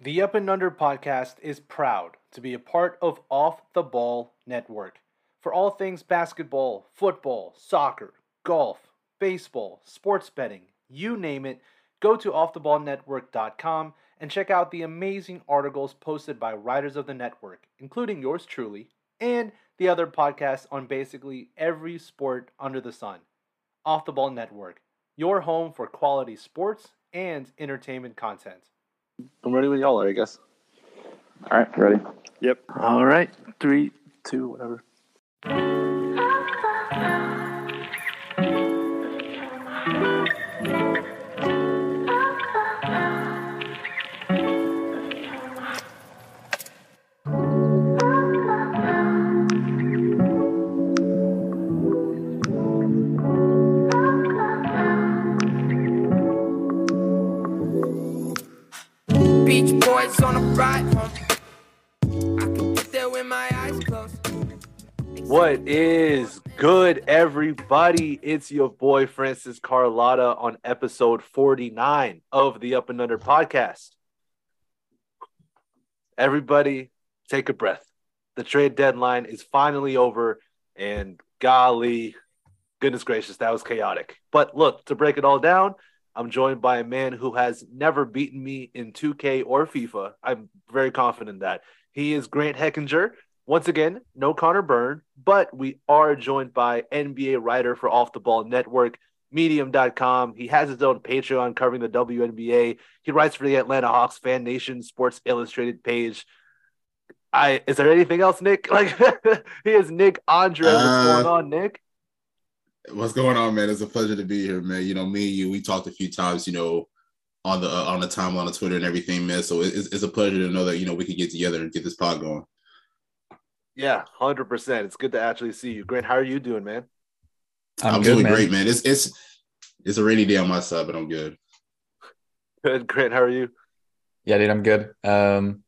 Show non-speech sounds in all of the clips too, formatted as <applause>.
The Up and Under podcast is proud to be a part of Off the Ball Network. For all things basketball, football, soccer, golf, baseball, sports betting, you name it, go to offtheballnetwork.com and check out the amazing articles posted by writers of the network, including yours truly, and the other podcasts on basically every sport under the sun. Off the Ball Network, your home for quality sports and entertainment content. I'm ready when y'all are, I guess. All right, ready? Yep. All right, three, two, whatever. What is good, everybody? It's your boy Francis Carlotta on episode 49 of the Up and Under podcast. Everybody, take a breath. The trade deadline is finally over, and golly, goodness gracious, that was chaotic. But look, to break it all down, I'm joined by a man who has never beaten me in 2K or FIFA. I'm very confident that. He is Grant Heckinger. Once again, no Connor Byrne, but we are joined by NBA writer for Off the Ball Network, Medium.com. He has his own Patreon covering the WNBA. He writes for the Atlanta Hawks Fan Nation Sports Illustrated page. I is there anything else, Nick? <laughs> Like <laughs> he is Nick Andre. What's Uh, going on, Nick? What's going on, man? It's a pleasure to be here, man. You know, me and you, we talked a few times, you know, on the uh, on the timeline on Twitter and everything, man. So it's, it's a pleasure to know that you know we could get together and get this pod going. Yeah, hundred percent. It's good to actually see you. Grant, how are you doing, man? I'm, I'm, good, doing man. great, man. It's it's it's a rainy day on my side, but I'm good. Good, Grant. How are you? Yeah, dude, I'm good. Um,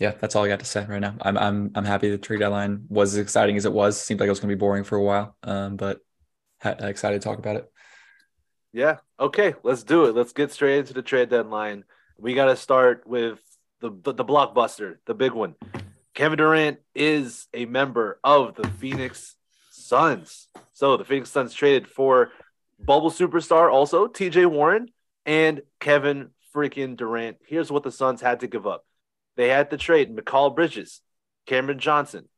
yeah, that's all I got to say right now. I'm I'm I'm happy the trade deadline was as exciting as it was. Seemed like it was going to be boring for a while, um, but ha- excited to talk about it. Yeah. Okay. Let's do it. Let's get straight into the trade deadline. We got to start with the, the the blockbuster, the big one. Kevin Durant is a member of the Phoenix Suns. So the Phoenix Suns traded for bubble superstar, also TJ Warren and Kevin freaking Durant. Here's what the Suns had to give up. They had to trade Mikal Bridges, Cameron Johnson,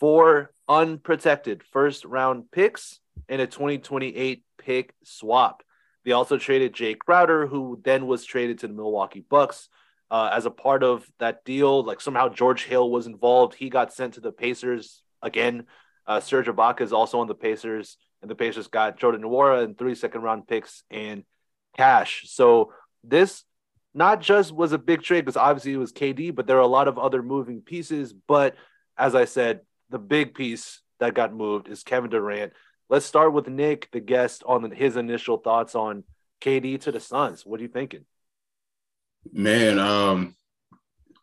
four unprotected first round picks, and a 2028 pick swap. They also traded Jae Crowder, who then was traded to the Milwaukee Bucks. Uh, as a part of that deal, like somehow George Hill was involved. He got sent to the Pacers again. Uh, Serge Ibaka is also on the Pacers, and the Pacers got Jordan Nwora and three second round picks and cash. So this not just was a big trade because obviously it was KD, but there are a lot of other moving pieces. But as I said, the big piece that got moved is Kevin Durant. Let's start with Nick, the guest, on his initial thoughts on KD to the Suns. What are you thinking? Man, um,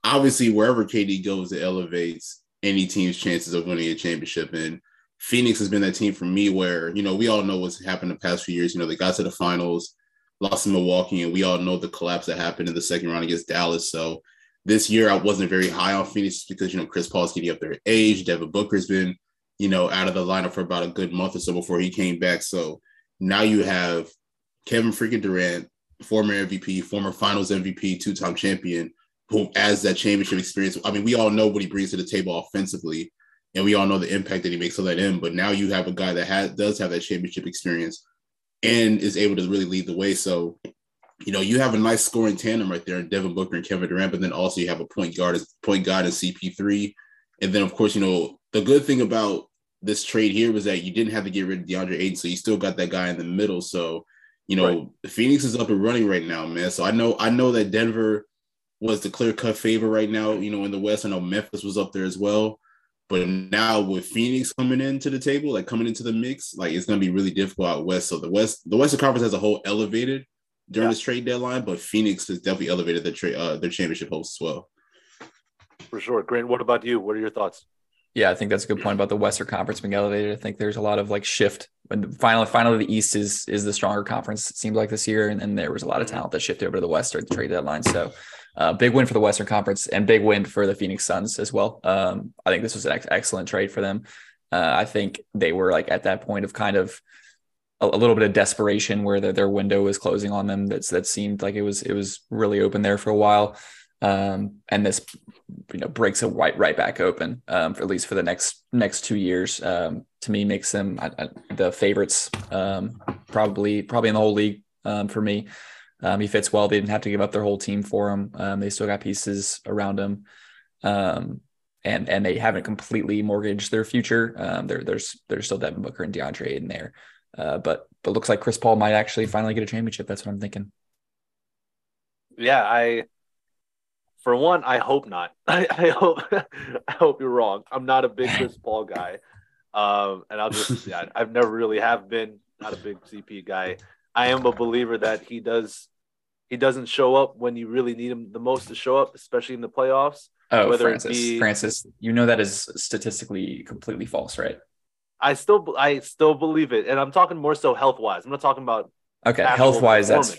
obviously wherever KD goes, it elevates any team's chances of winning a championship. And Phoenix has been that team for me where, you know, we all know what's happened the past few years. You know, they got to the finals, lost to Milwaukee, and we all know the collapse that happened in the second round against Dallas. So this year I wasn't very high on Phoenix because, you know, Chris Paul's getting up there in age. Devin Booker's been, you know, out of the lineup for about a good month or so before he came back. So now you have Kevin freaking Durant, former MVP, former finals MVP, two time champion, who has that championship experience. I mean, we all know what he brings to the table offensively, and we all know the impact that he makes on that end. But now you have a guy that has does have that championship experience and is able to really lead the way. So, you know, you have a nice scoring tandem right there in Devin Booker and Kevin Durant, but then also you have a point guard point guard in CP3. And then of course, you know, the good thing about this trade here was that you didn't have to get rid of DeAndre Ayton, so you still got that guy in the middle. So, you know, Right. Phoenix is up and running right now, man. So I know I know that Denver was the clear cut favor right now, you know, in the West. I know Memphis was up there as well. But now with Phoenix coming into the table, like coming into the mix, like it's gonna be really difficult out west. So the West, the Western Conference as a whole elevated during Yeah. this trade deadline, but Phoenix has definitely elevated their trade uh, their championship hopes as well. For sure. Grant, what about you? What are your thoughts? Yeah, I think that's a good point about the Western Conference being elevated. I think there's a lot of like shift. When finally, finally, the East is is the stronger conference. It seemed like this year, and, and there was a lot of talent that shifted over to the West or the trade deadline. So, uh, big win for the Western Conference and big win for the Phoenix Suns as well. Um, I think this was an ex- excellent trade for them. Uh, I think they were like at that point of kind of a, a little bit of desperation where the, their window was closing on them. That's that seemed like it was it was really open there for a while. Um, and this, you know, breaks it right right back open um, for at least for the next next two years. Um, to me, makes them I, I, the favorites um, probably probably in the whole league um, for me. Um, he fits well. They didn't have to give up their whole team for him. They still got pieces around him, and and they haven't completely mortgaged their future. There, there's there's still Devin Booker and DeAndre in there, uh, but but looks like Chris Paul might actually finally get a championship. That's what I'm thinking. Yeah, I for one, I hope not. <laughs> I, I hope <laughs> I hope you're wrong. I'm not a big Chris Paul guy. Um, and I'll just yeah, <laughs> I've never really have been not a big CP guy. I am a believer that he does he doesn't show up when you really need him the most to show up, especially in the playoffs. Oh, Whether Francis, be- Francis, you know that is statistically completely false, right? I still I still believe it, and I'm talking more so health wise. I'm not talking about Okay, health wise, that's.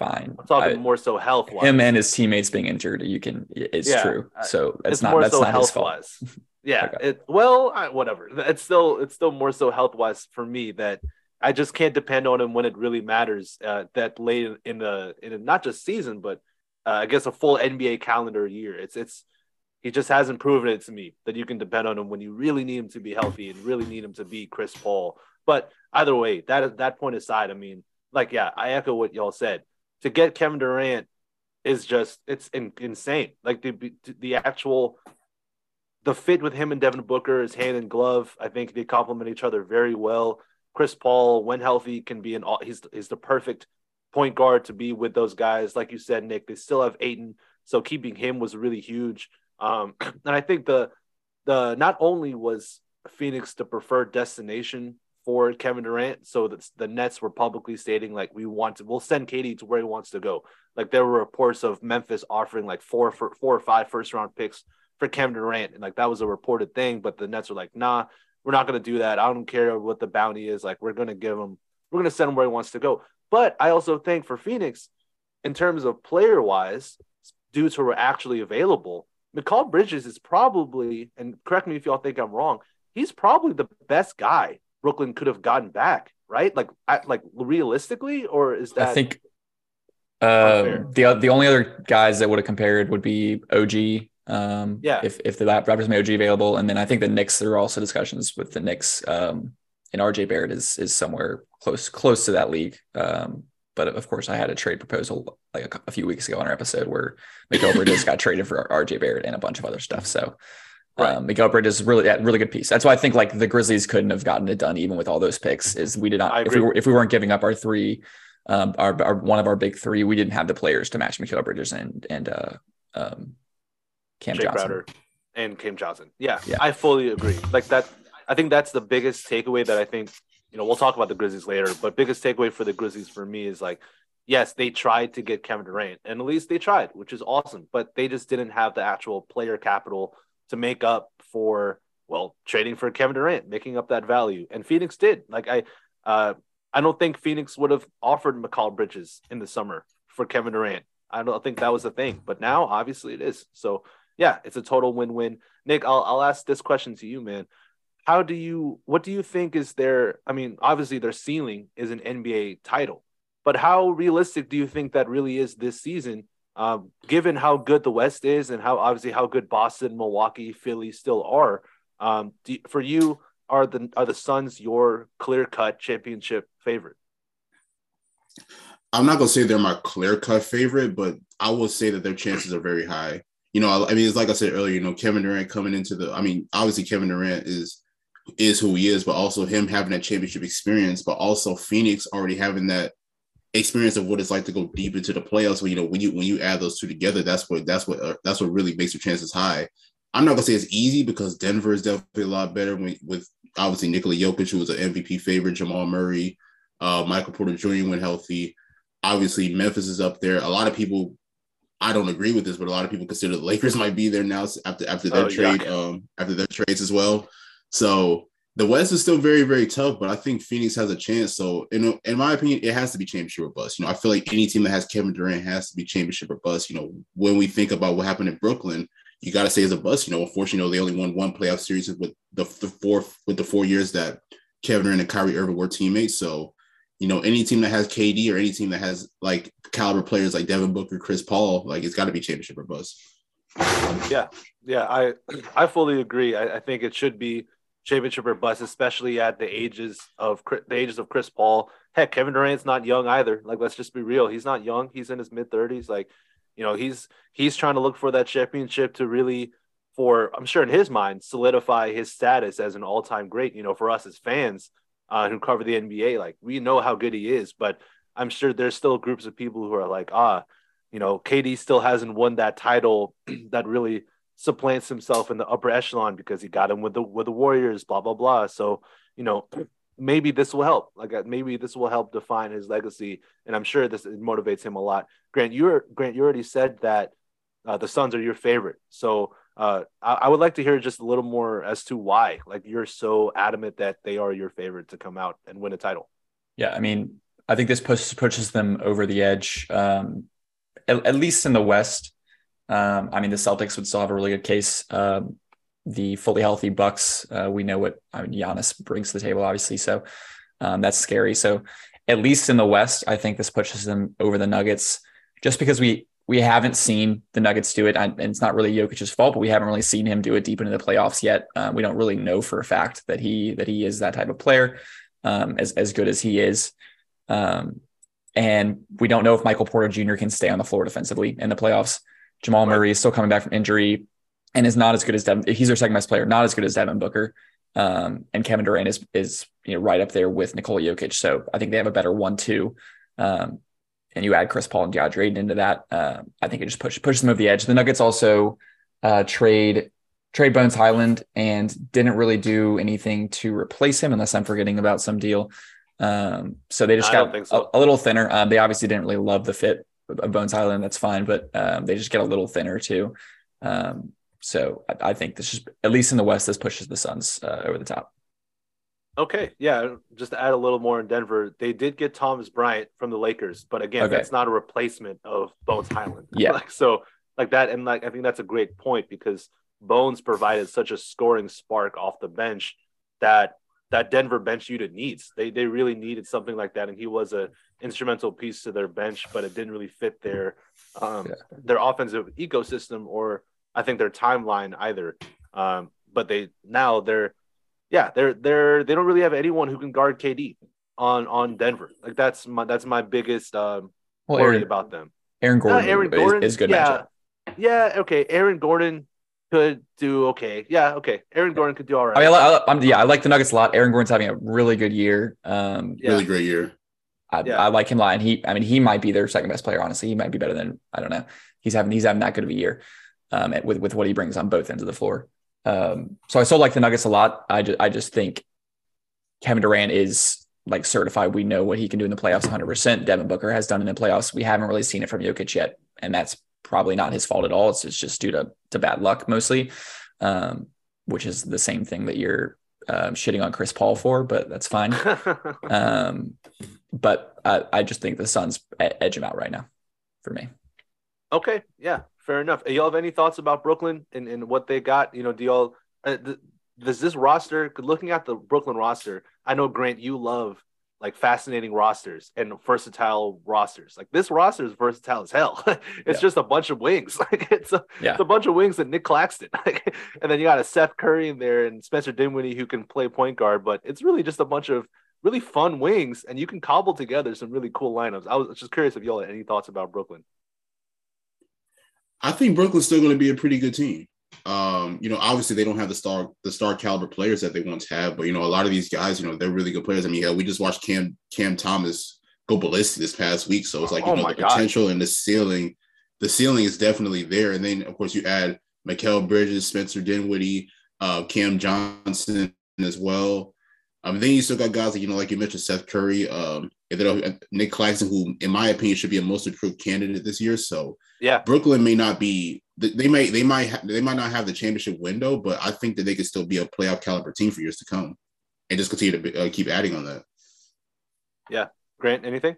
Fine. I'm talking I- more so health wise. him and his teammates being injured, you can it's Yeah, true. So that's it's not that's so not his fault. wise. <laughs> Yeah, Okay. it well, I, whatever. It's still it's still more so health wise for me that I just can't depend on him when it really matters. Uh, that late in, in the in a, not just season, but uh, I guess a full NBA calendar year. It's it's he just hasn't proven it to me that you can depend on him when you really need him to be healthy and really need him to be Chris Paul. But either way, that that point aside, I mean, like yeah, I echo what y'all said. To get Kevin Durant is just it's in, insane. Like the the actual the fit with him and Devin Booker is hand and glove. I think they complement each other very well. Chris Paul, when healthy, can be an. He's he's the perfect point guard to be with those guys. Like you said, Nick, they still have Ayton, so keeping him was really huge. Um, <clears throat> and I think the the not only was Phoenix the preferred destination for Kevin Durant, so that the Nets were publicly stating like we want to, we'll send KD to where he wants to go. Like there were reports of Memphis offering like four for four or five first round picks for Kevin Durant, and like that was a reported thing. But the Nets were like, nah, we're not going to do that. I don't care what the bounty is. Like we're going to give him, we're going to send him where he wants to go. But I also think for Phoenix, in terms of player wise, dudes who are actually available, Mikal Bridges is probably, and correct me if y'all think I'm wrong, he's probably the best guy Brooklyn could have gotten back, right? Like, I, like realistically, or is that? I think uh, the the only other guys that would have compared would be OG. Um, Yeah. If if the Raptors made OG available, and then I think the Knicks. There are also discussions with the Knicks. Um, and RJ Barrett is is somewhere close close to that league. Um, but of course, I had a trade proposal like a, a few weeks ago on our episode where Miguel Bridges <laughs> got traded for RJ Barrett and a bunch of other stuff. So. Right. Um, Miguel Bridges is really yeah, really good piece. That's why I think like the Grizzlies couldn't have gotten it done even with all those picks. Is we did not if we were if we weren't giving up our three um, our, our one of our big three, we didn't have the players to match Mikal Bridges and and uh, um, Cam Jay Johnson. Crowder and Cam Johnson. Yeah, Yeah. I fully agree. Like that, I think that's the biggest takeaway that I think, you know, we'll talk about the Grizzlies later, but biggest takeaway for the Grizzlies for me is like, yes, they tried to get Kevin Durant, and at least they tried, which is awesome, but they just didn't have the actual player capital to make up for, well, trading for Kevin Durant, making up that value. And Phoenix did. Like, I, uh, I don't think Phoenix would have offered Mikal Bridges in the summer for Kevin Durant. I don't think that was the thing, but now obviously it is. So yeah, it's a total win-win. Nick, I'll I'll ask this question to you, man. How do you what do you think is their I mean, obviously their ceiling is an NBA title, but how realistic do you think that really is this season? Um, given how good the West is and how obviously how good Boston, Milwaukee, Philly still are, um, do, for you are the are the Suns your clear cut championship favorite? I'm not gonna say they're my clear cut favorite, but I will say that their chances are very high. You know, I, I mean, it's like I said earlier. You know, Kevin Durant coming into the. I mean, obviously Kevin Durant is is who he is, but also him having that championship experience, but also Phoenix already having that experience of what it's like to go deep into the playoffs. When you know when you when you add those two together, that's what that's what uh, that's what really makes your chances high. I'm not gonna say it's easy because Denver is definitely a lot better with, with obviously Nikola Jokic, who was an MVP favorite, Jamal Murray, uh, Michael Porter Jr. when healthy. Obviously, Memphis is up there. A lot of people, I don't agree with this, but a lot of people consider the Lakers <laughs> might be there now after after their Oh, trade, um, after their trades as well. So the West is still very, very tough, but I think Phoenix has a chance. So, in in my opinion, it has to be championship or bust. You know, I feel like any team that has Kevin Durant has to be championship or bust. You know, when we think about what happened in Brooklyn, you got to say it's a bust. You know, unfortunately, they only won one playoff series with the, the four with the four years that Kevin Durant and Kyrie Irving were teammates. So, you know, any team that has KD or any team that has like caliber players like Devin Booker, Chris Paul, like it's got to be championship or bust. Yeah, yeah, I I fully agree. I, I think it should be championship or bust, especially at the ages of the ages of Chris Paul. Heck, Kevin Durant's not young either. Like, let's just be real. He's not young. He's in his mid thirties. Like, you know, he's he's trying to look for that championship to really, for I'm sure in his mind, solidify his status as an all time great. You know, for us as fans uh, who cover the NBA, like we know how good he is, but I'm sure there's still groups of people who are like, ah, you know, KD still hasn't won that title <clears throat> that really supplants himself in the upper echelon because he got him with the with the Warriors, blah blah blah. So you know, maybe this will help. Like uh, maybe this will help define his legacy, and I'm sure this motivates him a lot. Grant, you are, Grant, you already said that uh, the Suns are your favorite. So uh, I, I, would like to hear just a little more as to why. Like you're so adamant that they are your favorite to come out and win a title. Yeah, I mean, I think this pushes pushes them over the edge. Um, at, at least in the West. Um, I mean, the Celtics would still have a really good case. Um, the fully healthy Bucks, uh, we know what I mean, Giannis brings to the table, obviously. So um, that's scary. So at least in the West, I think this pushes them over the Nuggets, just because we we haven't seen the Nuggets do it, and it's not really Jokic's fault, but we haven't really seen him do it deep into the playoffs yet. Uh, we don't really know for a fact that he that he is that type of player, um, as as good as he is. Um, and we don't know if Michael Porter Jr. can stay on the floor defensively in the playoffs. Jamal. Murray is still coming back from injury and is not as good as Devin. He's their second best player, not as good as Devin Booker. Um, and Kevin Durant is is you know right up there with Nikola Jokic. So I think they have a better one two. Um, and you add Chris Paul and DeAndre Ayton into that, uh, I think it just push pushes them over the edge. The Nuggets also uh, trade trade Bones Hyland and didn't really do anything to replace him, unless I'm forgetting about some deal. Um, so they just got so. a, a, little thinner. Um, they obviously didn't really love the fit Bones Hyland. That's fine, but um, they just get a little thinner too. Um, so I, I, think this is at least in the West, this pushes the Suns uh, over the top. Okay, yeah. Just to add a little more in Denver, they did get Thomas Bryant from the Lakers, but again, okay. that's not a replacement of Bones Hyland. Yeah. <laughs> like, so like that, and like I think that's a great point because Bones provided such a scoring spark off the bench that that Denver bench unit needs. They they really needed something like that, and he was a instrumental piece to their bench, but it didn't really fit their um, yeah. their offensive ecosystem or I think their timeline either. Um, but they now they're yeah they're they're they don't really have anyone who can guard KD on on Denver. Like that's my that's my biggest um, well, worry Aaron, about them. Aaron Gordon, Aaron Gordon is, is good yeah, matchup. Yeah, okay. Aaron Gordon could do okay. Yeah, okay. Aaron Gordon could do all right. I mean, I, am yeah, I like the Nuggets a lot. Aaron Gordon's having a really good year. Um, yeah. really great year. I, yeah. I like him a lot. And he, I mean, he might be their second best player. Honestly, he might be better than I don't know. He's having he's having that good of a year um, with with what he brings on both ends of the floor. Um, so I still like the Nuggets a lot. I just I just think Kevin Durant is like certified. We know what he can do in the playoffs 100%. Devin Booker has done in the playoffs. We haven't really seen it from Jokic yet. And that's probably not his fault at all. It's, it's just due to, to bad luck mostly um, which is the same thing that you're uh, shitting on Chris Paul for, but that's fine. <laughs> um, but I, I, just think the Suns edge him out right now for me. Okay, yeah, fair enough. Y'all have any thoughts about Brooklyn and, and what they got? You know, do y'all uh, does this roster? Looking at the Brooklyn roster, I know Grant, you love like fascinating rosters and versatile rosters. Like this roster is versatile as hell. <laughs> it's yeah. just a bunch of wings. <laughs> Like it's a, yeah. it's a bunch of wings and Nic Claxton. <laughs> and then you got a Seth Curry in there and Spencer Dinwiddie who can play point guard, but it's really just a bunch of really fun wings and you can cobble together some really cool lineups. I was just curious if y'all had any thoughts about Brooklyn. I think Brooklyn's still going to be a pretty good team. Um, you know, obviously they don't have the star the star caliber players that they once had, but you know, a lot of these guys, you know, they're really good players. I mean, yeah, we just watched Cam Cam Thomas go ballistic this past week, so it's like you oh know the God. potential and the ceiling, the ceiling is definitely there. And then of course you add Mikal Bridges, Spencer Dinwiddie, uh, Cam Johnson as well. Um, then you still got guys like you know, like you mentioned, Seth Curry, um, and then uh, Nic Claxton, who in my opinion should be a most improved candidate this year. So yeah, Brooklyn may not be they may they might ha- they might not have the championship window, but I think that they could still be a playoff caliber team for years to come. and just continue to be, uh, keep adding on that. Yeah, Grant, anything?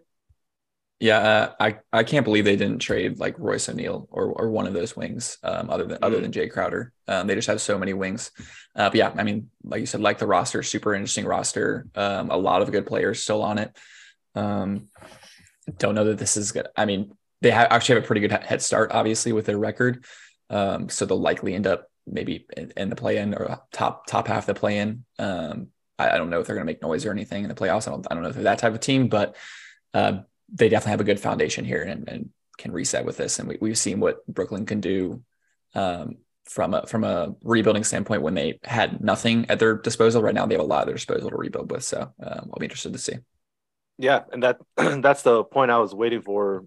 Yeah, uh, I I can't believe they didn't trade like Royce O'Neale or or one of those wings, um, other than other than Jae Crowder. Um, they just have so many wings. Uh, but yeah, I mean, like you said, like the roster, super interesting roster. Um, a lot of good players still on it. Um, don't know that this is good. I mean, they have actually have a pretty good head start, obviously, with their record. Um, so they'll likely end up maybe in, in the play-in or top top half of the play-in. Um, I, I don't know if they're going to make noise or anything in the playoffs. I don't, I don't know if they're that type of team, but uh, they definitely have a good foundation here and, and can reset with this. And we, we've seen what Brooklyn can do um, from a from a rebuilding standpoint when they had nothing at their disposal. Right now, they have a lot at their disposal to rebuild with. So um, I'll be interested to see. Yeah, and that <clears throat> that's the point I was waiting for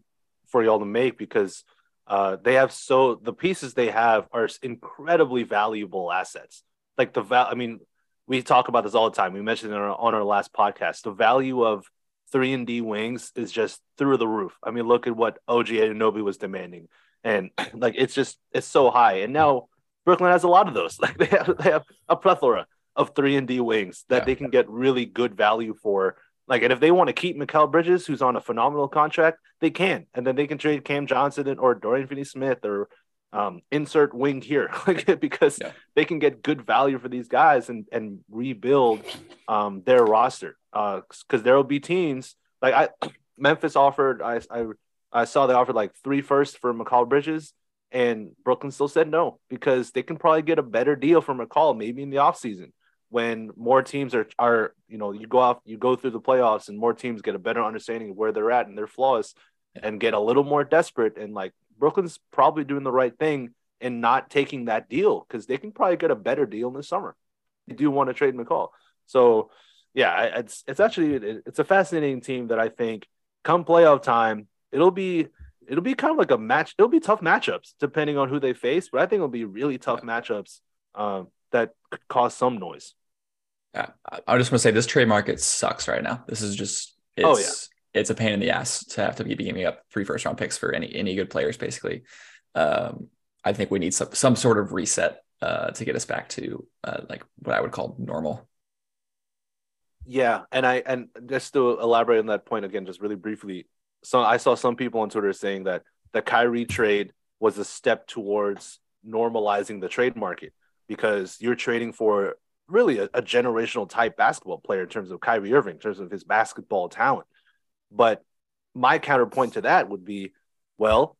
for y'all to make because uh, they have so the pieces they have are incredibly valuable assets. Like the val, I mean, we talk about this all the time. We mentioned it on our, on our last podcast. The value of three and D wings is just through the roof. I mean, look at what OG Anunoby was demanding, and <clears throat> like it's just it's so high. And now Brooklyn has a lot of those. <laughs> Like they have they have a plethora of three and D wings that Yeah. they can get really good value for. Like, and if they want to keep Mikal Bridges, who's on a phenomenal contract, they can, and then they can trade Cam Johnson and, or Dorian Finney-Smith or um, insert wing here, <laughs> like <laughs> because Yeah. they can get good value for these guys and and rebuild um, their roster. Uh, because there will be teams like I <clears throat> Memphis offered. I I I saw they offered like three firsts for Mikal Bridges, and Brooklyn still said no because they can probably get a better deal for Mikal maybe in the offseason when more teams are are you know you go off you go through the playoffs and more teams get a better understanding of where they're at and their flaws and get a little more desperate and like Brooklyn's probably doing the right thing and not taking that deal because they can probably get a better deal in the summer. They do want to trade Mikal. So yeah, it's it's actually it's a fascinating team that I think come playoff time it'll be it'll be kind of like a match. It'll be tough matchups depending on who they face, but I think it'll be really tough matchups um, that could cause some noise. Yeah, I, I just want to say this trade market sucks right now. This is just it's Oh, yeah. it's a pain in the ass to have to be giving up three first round picks for any any good players. Basically, um, I think we need some some sort of reset uh, to get us back to uh, like what I would call normal. Yeah, and I and just to elaborate on that point again, just really briefly. So I saw some people on Twitter saying that the Kyrie trade was a step towards normalizing the trade market because you're trading for really a, a generational type basketball player in terms of Kyrie Irving, in terms of his basketball talent. But my counterpoint to that would be, well,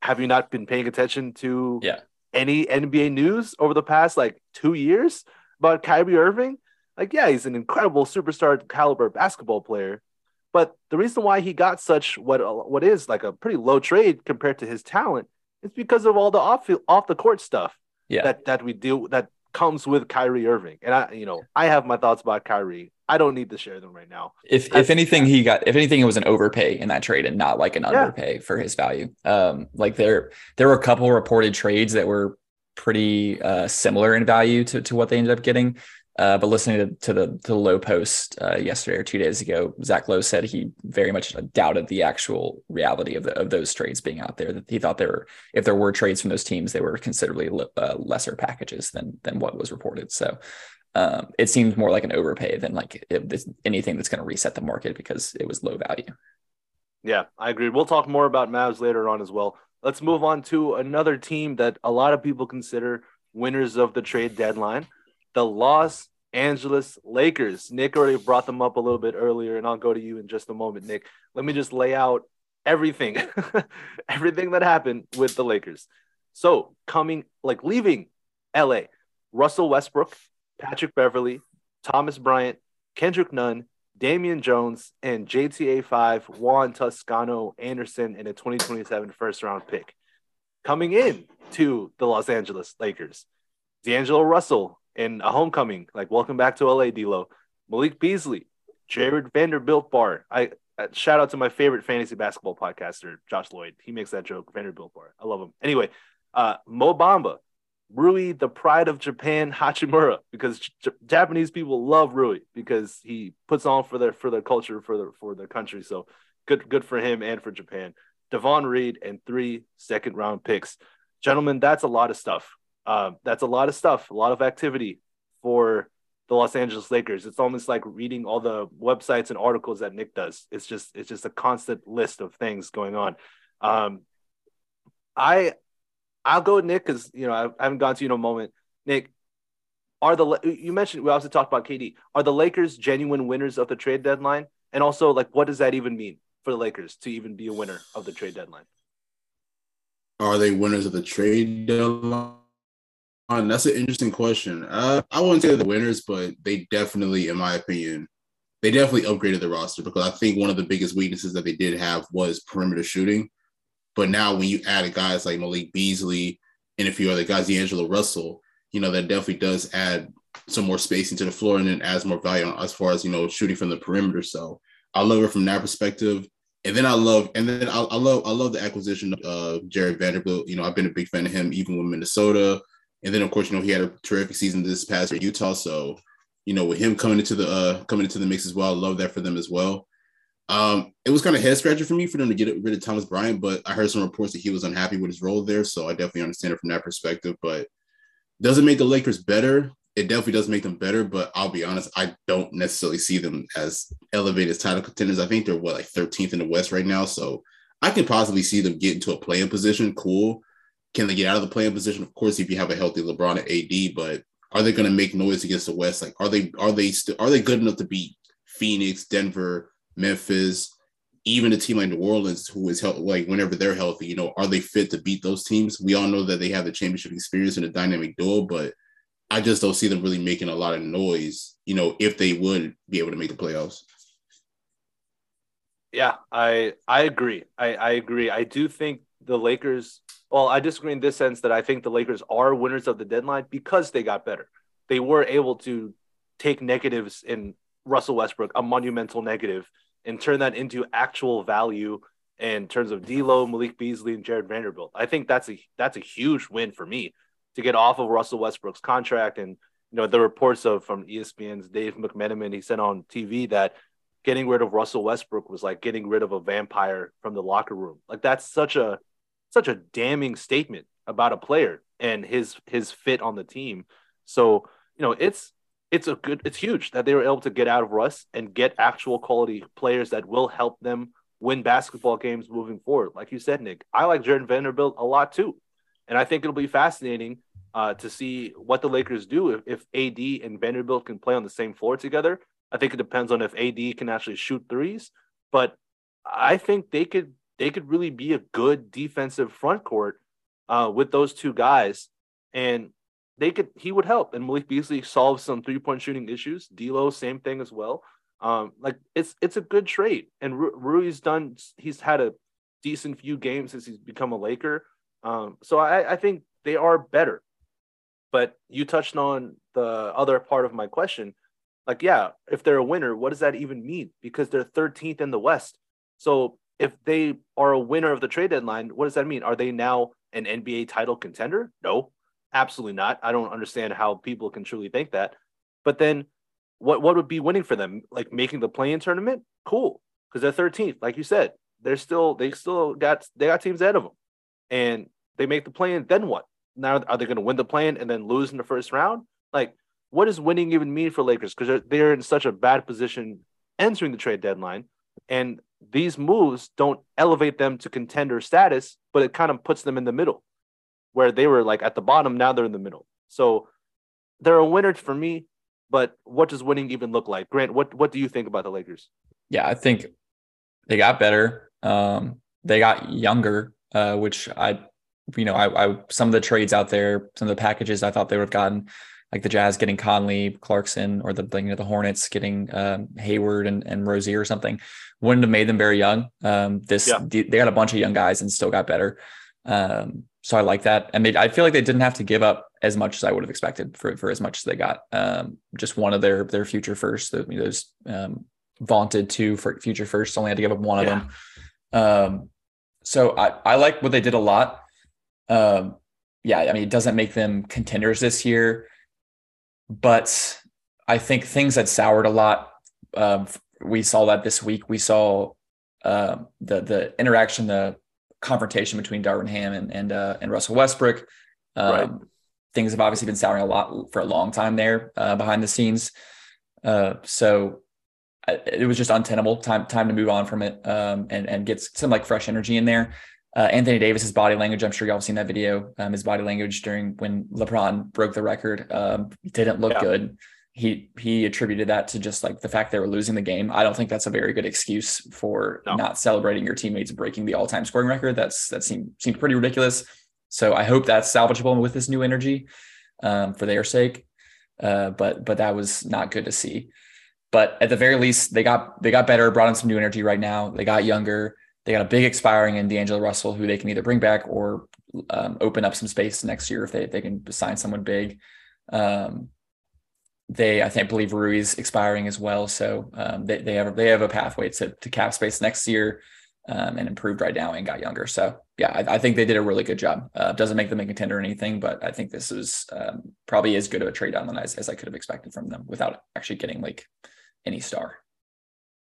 have you not been paying attention to Yeah. any NBA news over the past like two years about Kyrie Irving? Like, yeah, he's an incredible superstar caliber basketball player, but the reason why he got such what what is like a pretty low trade compared to his talent is because of all the off off the court stuff Yeah, that that we deal that comes with Kyrie Irving. And I, you know, I have my thoughts about Kyrie. I don't need to share them right now. if if anything, he got if anything, it was an overpay in that trade and not like an Yeah. underpay for his value. Um, like there there were a couple reported trades that were pretty uh, similar in value to to what they ended up getting. Uh, but listening to, to the to the Lowe Post uh, yesterday or two days ago, Zach Lowe said he very much doubted the actual reality of the, of those trades being out there. That he thought there were if there were trades from those teams, they were considerably uh, lesser packages than than what was reported. So um, it seems more like an overpay than like it, anything that's going to reset the market because it was low value. Yeah, I agree. We'll talk more about Mavs later on as well. Let's move on to another team that a lot of people consider winners of the trade deadline, the Los Angeles Lakers. Nick already brought them up a little bit earlier, and I'll go to you in just a moment, Nick. Let me just lay out everything, <laughs> everything that happened with the Lakers. So, coming like leaving LA, Russell Westbrook, Patrick Beverley, Thomas Bryant, Kendrick Nunn, Damian Jones, and JTA5 Juan Toscano Anderson in a 2027 first round pick. Coming in to the Los Angeles Lakers, D'Angelo Russell in a homecoming, like welcome back to LA, D'Lo. Malik Beasley, Jared Vanderbilt Bar. I uh, shout out to my favorite fantasy basketball podcaster, Josh Lloyd. He makes that joke, Vanderbilt Bar. I love him. Anyway, uh, Mo Bamba, Rui, the pride of Japan, <laughs> Hachimura, because J- Japanese people love Rui because he puts on for their for their culture for their for their country. So good good for him and for Japan. Devon Reed and three second round picks, gentlemen. That's a lot of stuff. Uh, that's a lot of stuff. A lot of activity for the Los Angeles Lakers. It's almost like reading all the websites and articles that Nick does. It's just it's just a constant list of things going on. Um, I I'll go with Nick because you know I, I haven't gone to you in a moment. Nick, are the you mentioned we also talked about KD. Are the Lakers genuine winners of the trade deadline? And also, like, what does that even mean for the Lakers to even be a winner of the trade deadline? Are they winners of the trade deadline? That's an interesting question. Uh, I wouldn't say the winners, but they definitely, in my opinion, they definitely upgraded the roster because I think one of the biggest weaknesses that they did have was perimeter shooting. But now when you add guys like Malik Beasley and a few other guys, D'Angelo Russell, you know, that definitely does add some more spacing to the floor and then adds more value on, as far as, you know, shooting from the perimeter. So I love it from that perspective. And then I love, and then I, I love, I love the acquisition of uh, Jarred Vanderbilt. You know, I've been a big fan of him, even with Minnesota. And then, of course, you know, he had a terrific season this past year at Utah. So, you know, with him coming into the uh, coming into the mix as well, I love that for them as well. Um, it was kind of head scratcher for me for them to get rid of Thomas Bryant, but I heard some reports that he was unhappy with his role there, so I definitely understand it from that perspective. But does it make the Lakers better? It definitely does make them better, but I'll be honest, I don't necessarily see them as elevated title contenders. I think they're what like 13th in the West right now, so I can possibly see them get into a play-in position. Cool. Can they get out of the play-in position? Of course, if you have a healthy LeBron and AD, but are they going to make noise against the West? Like, are they are they still are they good enough to beat Phoenix, Denver, Memphis, even a team like New Orleans, who is healthy, like whenever they're healthy, you know, are they fit to beat those teams? We all know that they have the championship experience and a dynamic duo, but I just don't see them really making a lot of noise, you know, if they would be able to make the playoffs. Yeah, I I agree. I, I agree. I do think the Lakers. Well, I disagree in this sense that I think the Lakers are winners of the deadline because they got better. They were able to take negatives in Russell Westbrook, a monumental negative, and turn that into actual value in terms of D'Lo, Malik Beasley, and Jared Vanderbilt. I think that's a that's a huge win for me to get off of Russell Westbrook's contract. And you know the reports of from ESPN's Dave McMenamin, he said on TV that getting rid of Russell Westbrook was like getting rid of a vampire from the locker room. Like that's such a such a damning statement about a player and his his fit on the team. So you know it's it's a good it's huge that they were able to get out of Russ and get actual quality players that will help them win basketball games moving forward. Like you said, Nick, I like Jarred Vanderbilt a lot too, and I think it'll be fascinating uh, to see what the Lakers do if, if AD and Vanderbilt can play on the same floor together. I think it depends on if AD can actually shoot threes, but I think they could they could really be a good defensive front court uh, with those two guys. And they could he would help. And Malik Beasley solves some three point shooting issues. D'Lo, same thing as well. Um, like it's it's a good trade. And Ru- Rui's done. He's had a decent few games since he's become a Laker. Um, so I, I think they are better. But you touched on the other part of my question. Like, yeah, if they're a winner, what does that even mean? Because they're 13th in the West. So if they are a winner of the trade deadline, what does that mean? Are they now an NBA title contender? No. Absolutely not. I don't understand how people can truly think that. But then what what would be winning for them? Like making the play-in tournament? Cool. Because they're 13th. Like you said, they're still they still got they got teams ahead of them. And they make the play-in, then what? Now are they going to win the play-in and then lose in the first round? Like, what does winning even mean for Lakers? Because they're, they're in such a bad position entering the trade deadline. And these moves don't elevate them to contender status, but it kind of puts them in the middle where they were like at the bottom. Now they're in the middle. So they're a winner for me. But what does winning even look like? Grant, what what do you think about the Lakers? Yeah, I think they got better. Um, they got younger, uh, which I, you know, I, I some of the trades out there, some of the packages I thought they would have gotten, like the Jazz getting Conley, Clarkson, or the you know, the Hornets getting um, Hayward and, and Rozier or something, wouldn't have made them very young. Um, this yeah. they got a bunch of young guys and still got better. Um, so I like that. And they, I feel like they didn't have to give up as much as I would have expected for, for as much as they got. Um, just one of their, their future first, the, those um, vaunted two for future first, only had to give up one yeah. of them. Um, so I, I like what they did a lot. Um, yeah, I mean, it doesn't make them contenders this year, but I think things had soured a lot. Um, we saw that this week. We saw uh, the the interaction, the confrontation between Darvin Ham and and, uh, and Russell Westbrook. Um, right. things have obviously been souring a lot for a long time there uh, behind the scenes. Uh, so it was just untenable. Time time to move on from it um, and and get some like fresh energy in there. Uh, Anthony Davis's body language. I'm sure y'all have seen that video. Um, his body language during when LeBron broke the record um, didn't look yeah. good. He he attributed that to just like the fact they were losing the game. I don't think that's a very good excuse for no. not celebrating your teammates breaking the all time scoring record. That's that seemed seemed pretty ridiculous. So I hope that's salvageable with this new energy um, for their sake. Uh, but but that was not good to see. But at the very least, they got they got better, brought in some new energy right now. They got younger. They got a big expiring in D'Angelo Russell, who they can either bring back or um, open up some space next year if they if they can sign someone big. Um, they I think believe Rui's expiring as well, so um, they they have they have a pathway to to cap space next year um, and improved right now and got younger. So yeah, I, I think they did a really good job. Uh, doesn't make them a contender or anything, but I think this was um, probably as good of a trade down as, as I could have expected from them without actually getting like any star.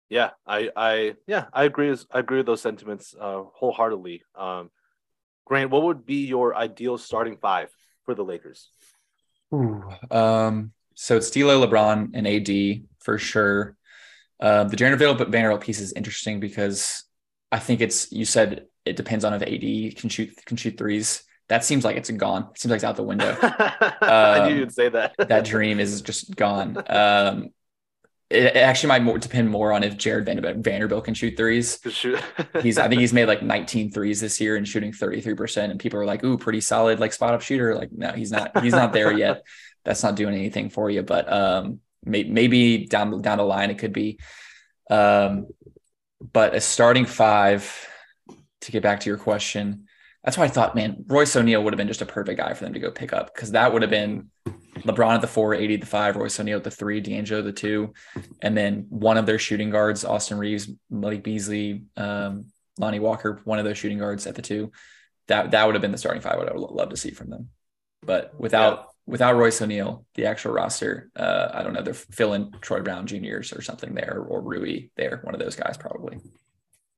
Yeah, I, I, yeah, I agree. I agree with those sentiments uh, wholeheartedly. Um, Grant, what would be your ideal starting five for the Lakers? Ooh, um, so it's D'Lo, LeBron, and AD for sure. Uh, the Jarred Vanderbilt piece is interesting because I think it's you said it depends on if AD can shoot can shoot threes. That seems like it's gone. It seems like it's out the window. <laughs> I knew you'd say that. that dream is just gone. Um, it actually might more depend more on if Jared Vanderbilt Vanderbilt can shoot threes. <laughs> he's I think he's made like 19 threes this year and shooting 33%. And people are like, ooh, pretty solid, like spot up shooter. Like, no, he's not, he's not there yet. <laughs> That's not doing anything for you. But um may, maybe down down the line it could be. Um, but a starting five, to get back to your question, that's why I thought, man, Royce O'Neale would have been just a perfect guy for them to go pick up because that would have been LeBron at the four, at the five, Royce O'Neale at the three, D'Angelo the two, and then one of their shooting guards, Austin Reaves, Malik Beasley, um, Lonnie Walker, one of those shooting guards at the two. That that would have been the starting five. What I would love to see from them. But without yeah. without Royce O'Neale, the actual roster, uh, I don't know, they're filling Troy Brown Juniors or something there, or Rui there, one of those guys probably.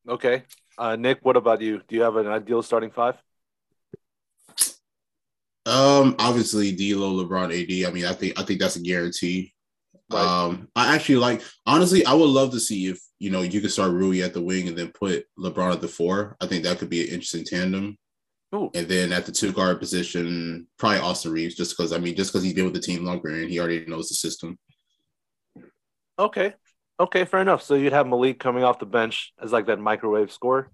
Okay, uh, Nick, what about you? Do you have an ideal starting five? Um, obviously D'Lo, LeBron, AD. I mean, I think I think that's a guarantee. Right. Um, I actually like honestly, I would love to see if you know you could start Rui at the wing and then put LeBron at the four. I think that could be an interesting tandem. Ooh. And then at the two guard position, probably Austin Reaves, just because I mean, just because he's been with the team longer and he already knows the system. Okay. Okay, fair enough. So you'd have Malik coming off the bench as like that microwave score.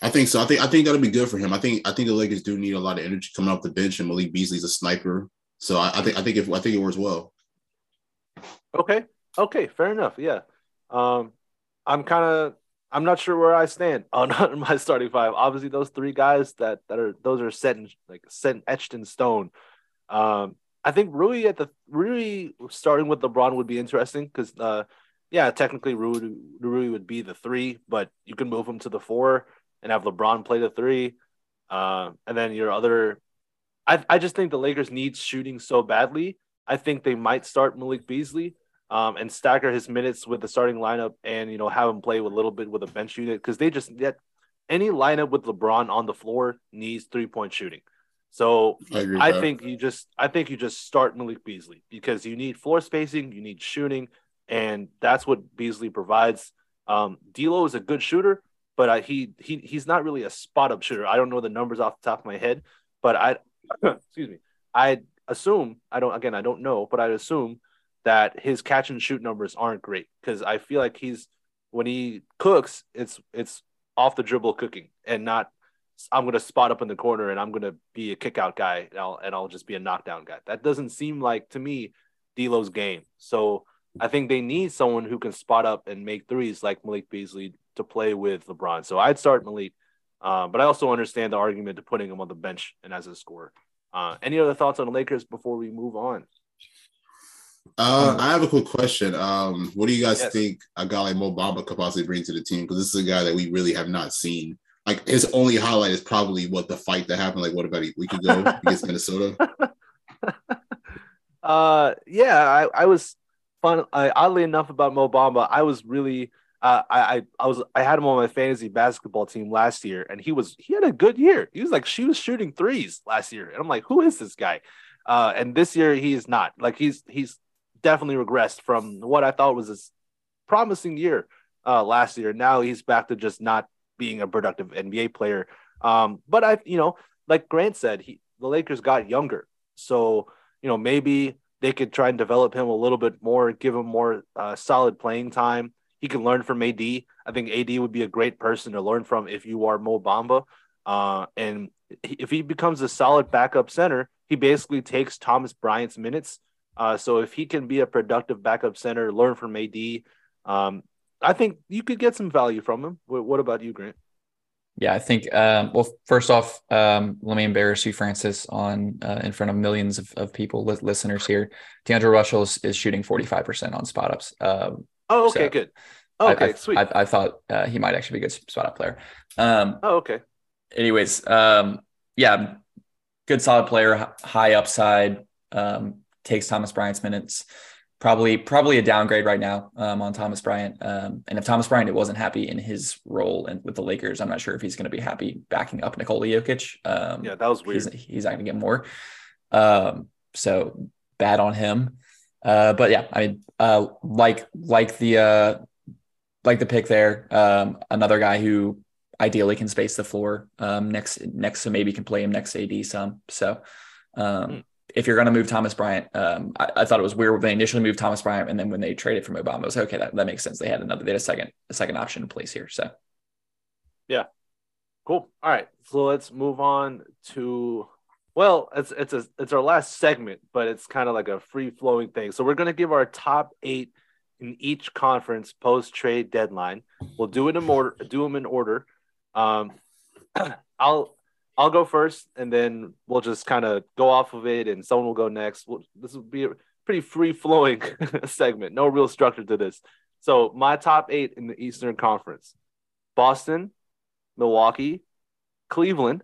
I think so. I think I think that'll be good for him. I think I think the Lakers do need a lot of energy coming off the bench, and Malik Beasley's a sniper. So I, I think I think if I think it works well. Okay. Okay. Fair enough. Yeah. Um, I'm kind of I'm not sure where I stand <laughs> on, my starting five. Obviously, those three guys that that are those are set in like set etched in stone. Um, I think Rui at the Rui starting with LeBron would be interesting because uh, yeah, technically Rui Rui would be the three, but you can move him to the four and have LeBron play the three. Uh, and then your other, I, I just think the Lakers need shooting so badly. I think they might start Malik Beasley um, and stagger his minutes with the starting lineup and, you know, have him play a little bit with a bench unit because they just get any lineup with LeBron on the floor needs three point shooting. So I, I think you just I think you just start Malik Beasley because you need floor spacing, you need shooting, and that's what Beasley provides. Um, D'Lo is a good shooter, but I, he he he's not really a spot up shooter. I don't know the numbers off the top of my head, but I <clears throat> excuse me. I assume I don't again I don't know, but I assume that his catch and shoot numbers aren't great because I feel like he's when he cooks, it's it's off the dribble cooking and not I'm gonna spot up in the corner and I'm gonna be a kick out guy and I'll and I'll just be a knockdown guy. That doesn't seem like to me D'Lo's game. So I think they need someone who can spot up and make threes like Malik Beasley to play with LeBron. So I'd start Malik, uh, but I also understand the argument to putting him on the bench and as a scorer. Uh, any other thoughts on the Lakers before we move on? Uh, I have a quick question. Um, what do you guys yes. think a guy like Mo Bamba could possibly bring to the team? Because this is a guy that we really have not seen. Like his only highlight is probably what the fight that happened like what about a week ago against Minnesota. <laughs> Uh, yeah, I, I was fun. Uh, oddly enough, about Mo Bamba, I was really Uh, I, I I was I had him on my fantasy basketball team last year, and he was he had a good year. He was like she was shooting threes last year, and I'm like, who is this guy? Uh, and this year he is not. Like he's he's definitely regressed from what I thought was his promising year uh, last year. Now he's back to just not being a productive NBA player. Um, but I, you know, like Grant said, he the Lakers got younger, so you know maybe they could try and develop him a little bit more, give him more uh, solid playing time. He can learn from AD. I think AD would be a great person to learn from if you are Mo Bamba. Uh, and if he becomes a solid backup center, he basically takes Thomas Bryant's minutes. Uh, so if he can be a productive backup center, learn from AD, um, I think you could get some value from him. What, about you, Grant? Yeah, I think. Um, well, first off, um, let me embarrass you, Francis, on uh, in front of millions of, of people, li- listeners here. D'Angelo Russell is, is shooting forty five percent on spot ups. Um, Oh, okay, So, good. I- Okay, I, sweet. I, I thought uh, he might actually be a good spot up player. Um, oh, okay. anyways, um, yeah, good solid player, high upside. Um, takes Thomas Bryant's minutes. Probably, probably a downgrade right now um, on Thomas Bryant. Um, and if Thomas Bryant wasn't happy in his role and with the Lakers, I'm not sure if he's going to be happy backing up Nikola Jokic. Um, Yeah, that was weird. he's he's not going to get more. Um, so bad on him. Uh, but yeah, I mean, uh, like like the uh, like the pick there. Um, another guy who ideally can space the floor. Um, next next to maybe can play him next AD some. So. Um, Hmm. If you're going to move Thomas Bryant, um, I, I thought it was weird when they initially moved Thomas Bryant, and then when they traded for Mo Bamba, it was okay. That, that makes sense. They had another, they had a second, a second option in place here. So yeah, Cool. All right. So let's move on to well, it's it's a it's our last segment, but it's kind of like a free flowing thing. So we're gonna give our top eight in each conference post trade deadline. We'll do it in order. Do them in order. Um, <clears throat> I'll I'll go first, and then we'll just kind of go off of it, and someone will go next. We'll, this will be a pretty free flowing <laughs> segment. No real structure to this. So my top eight in the Eastern Conference: Boston, Milwaukee, Cleveland.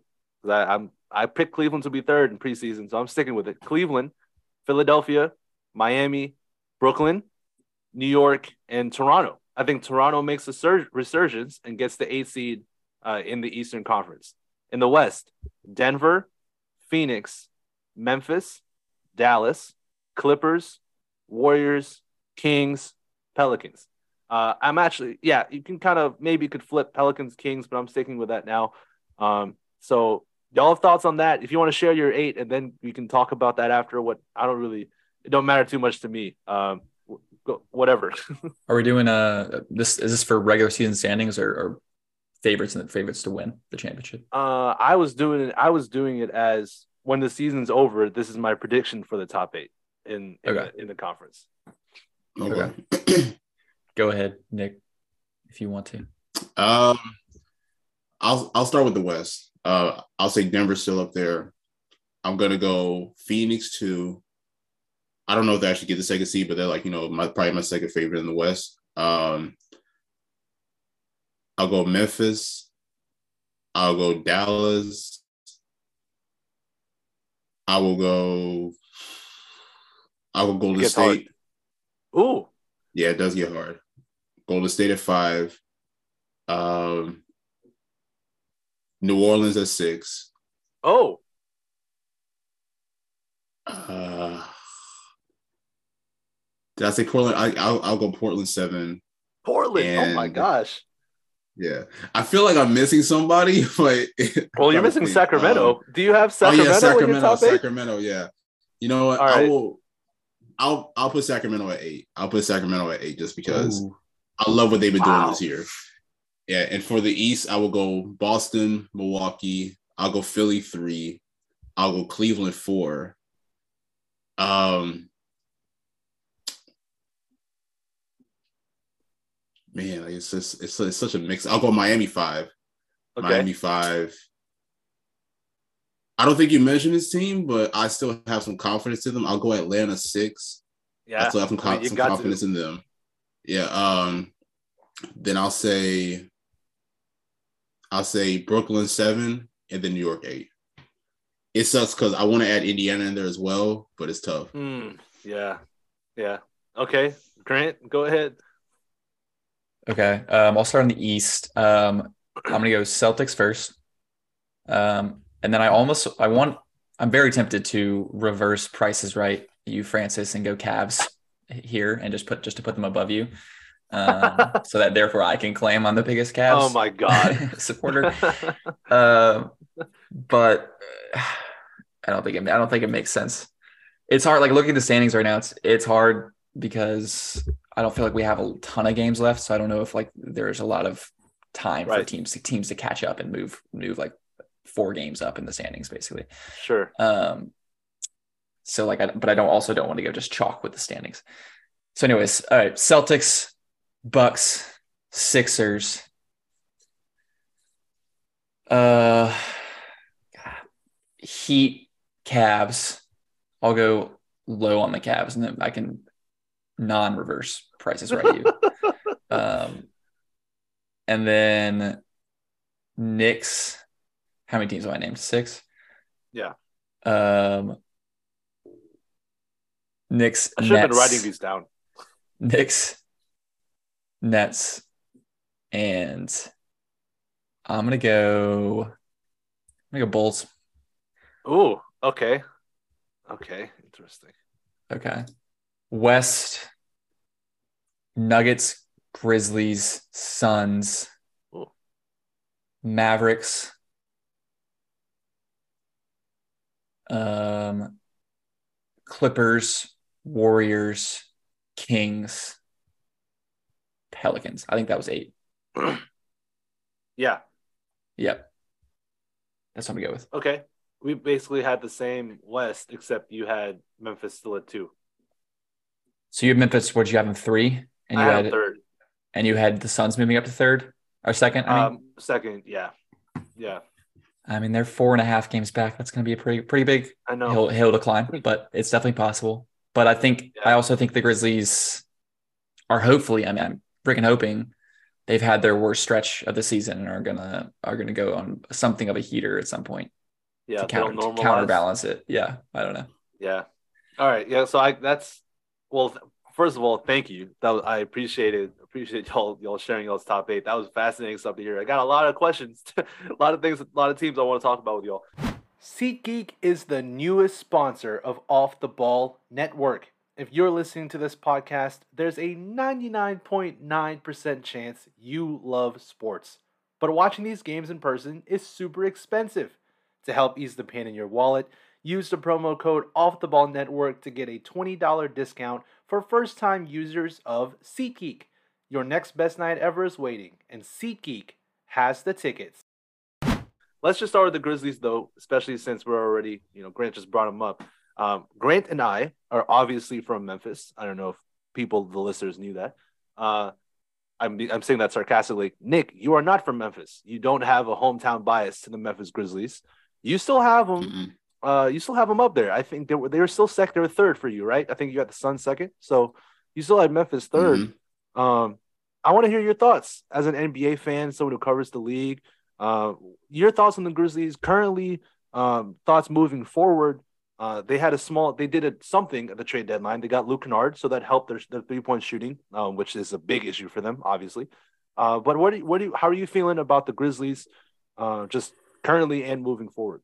I, I'm I picked Cleveland to be third in preseason, so I'm sticking with it. Cleveland, Philadelphia, Miami, Brooklyn, New York, and Toronto. I think Toronto makes a sur- resurgence and gets the eighth seed uh, in the Eastern Conference. In the West, Denver, Phoenix, Memphis, Dallas, Clippers, Warriors, Kings, Pelicans. Uh, I'm actually, yeah, you can kind of maybe could flip Pelicans, Kings, but I'm sticking with that now. Um, so y'all have thoughts on that? If you want to share your eight, and then we can talk about that after. What I don't really, it don't matter too much to me. Um, whatever. <laughs> are we doing uh this? Is this for regular season standings or, or favorites and favorites to win the championship? uh, I was doing it. I was doing it as when the season's over. This is my prediction for the top eight in in, Okay. the, in the conference. Okay. <clears throat> Go ahead, Nick, if you want to. um, I'll I'll start with the West. Uh, I'll say Denver's still up there. I'm gonna go Phoenix two. I don't know if they actually get the second seed, but they're like you know my probably my second favorite in the West. Um, I'll go Memphis. I'll go Dallas. I will go. I will Golden Gets hard. State. Ooh, Yeah, it does get hard. Golden State at five. Um, New Orleans at six. oh, Uh, did I say Portland? I, I'll, I'll go Portland seven. Portland. oh my gosh. Yeah, I feel like I'm missing somebody, <laughs> but Well, you're missing <laughs> Sacramento. Um, Do you have Sacramento? oh yeah, Sacramento. Sacramento. Yeah. You know what? All I will. I'll I'll put Sacramento at eight. I'll put Sacramento at eight just because Ooh. I love what they've been Wow. doing this year. Yeah, and for the East, I will go Boston, Milwaukee. I'll go Philly three. I'll go Cleveland four. Um, man, like it's just it's, it's such a mix. I'll go Miami five. Okay. Miami five. I don't think you mentioned this team, but I still have some confidence in them. I'll go Atlanta six. Yeah, I still have some, I mean, some got to. confidence in them. Yeah. Um. Then I'll say. I'll say Brooklyn seven and then New York eight. It sucks because I want to add Indiana in there as well, but it's tough. Hmm. yeah. Yeah. Okay. Grant, go ahead. Okay. Um, I'll start on the East. Um, I'm gonna go Celtics first. Um, and then I almost I want I'm very tempted to reverse prices right you Francis and go Cavs here and just put just to put them above you. Um, <laughs> so that therefore I can claim I'm the biggest Cavs. Oh my god. <laughs> supporter. <laughs> Um, but uh, I don't think it, I don't think it makes sense. It's hard. Like looking at the standings right now, it's it's hard because I don't feel like we have a ton of games left. So I don't know if like there's a lot of time for Right. teams teams to catch up and move move like four games up in the standings basically. sure. Um, so like, I, but I don't also don't want to go just chalk with the standings. So, anyways, all right, Celtics, Bucks, Sixers. Uh, Heat, Cavs. I'll go low on the Cavs, and then I can non-reverse prices right you. <laughs> um, and then Knicks. How many teams have I named? Six. Yeah. Um, Knicks. I should have been writing these down. Knicks, Nets, and I'm gonna go. I'm gonna go Bulls. Ooh, okay. Okay, interesting. Okay. West, Nuggets, Grizzlies, Suns, Ooh. Mavericks, um, Clippers, Warriors, Kings, Pelicans. I think that was eight. <clears throat> Yeah. Yep. That's what I'm gonna go with. Okay. We basically had the same West, except you had Memphis still at two. So you had Memphis. What you have in three, and you I had had third. and you had the Suns moving up to third or second. I mean, Um, second, yeah, yeah. I mean they're four and a half games back. That's going to be a pretty pretty big I know. hill hill to climb, <laughs> but it's definitely possible. But I think Yeah. I also think the Grizzlies are hopefully. I mean, freaking hoping they've had their worst stretch of the season and are gonna are gonna go on something of a heater at some point yeah, to, they'll counter, to counterbalance it. Yeah, I don't know. Yeah. All right. Yeah. So I that's well. First of all, thank you. That was, I appreciate it. Appreciate y'all y'all sharing y'all's top eight. That was fascinating stuff to hear. I got a lot of questions, <laughs> a lot of things, a lot of teams I want to talk about with y'all. SeatGeek is the newest sponsor of Off the Ball Network. If you're listening to this podcast, there's a 99.9% chance you love sports. But watching these games in person is super expensive. To help ease the pain in your wallet, use the promo code Off the Ball Network to get a $20 discount for first time users of SeatGeek. Your next best night ever is waiting, and SeatGeek has the tickets. Let's just start with the Grizzlies, though, especially since we're already, you know, Grant just brought them up. Um, Grant and I are obviously from Memphis. I don't know if people, the listeners, knew that. Uh, I'm, I'm saying that sarcastically. Nick, you are not from Memphis. You don't have a hometown bias to the Memphis Grizzlies. You still have them. Mm-mm. Uh, you still have them up there. I think they were they were still second or third for you, right? I think you got the Suns second, so you still had Memphis 3rd Mhm. Um, I want to hear your thoughts as an NBA fan, someone who covers the league. Uh, your thoughts on the Grizzlies currently. Um, thoughts moving forward. Uh, they had a small. They did a, something at the trade deadline. They got Luke Kennard, so that helped their, their three point shooting, um, which is a big issue for them, obviously. Uh, but what do you, what do you, how are you feeling about the Grizzlies, uh, just currently and moving forward?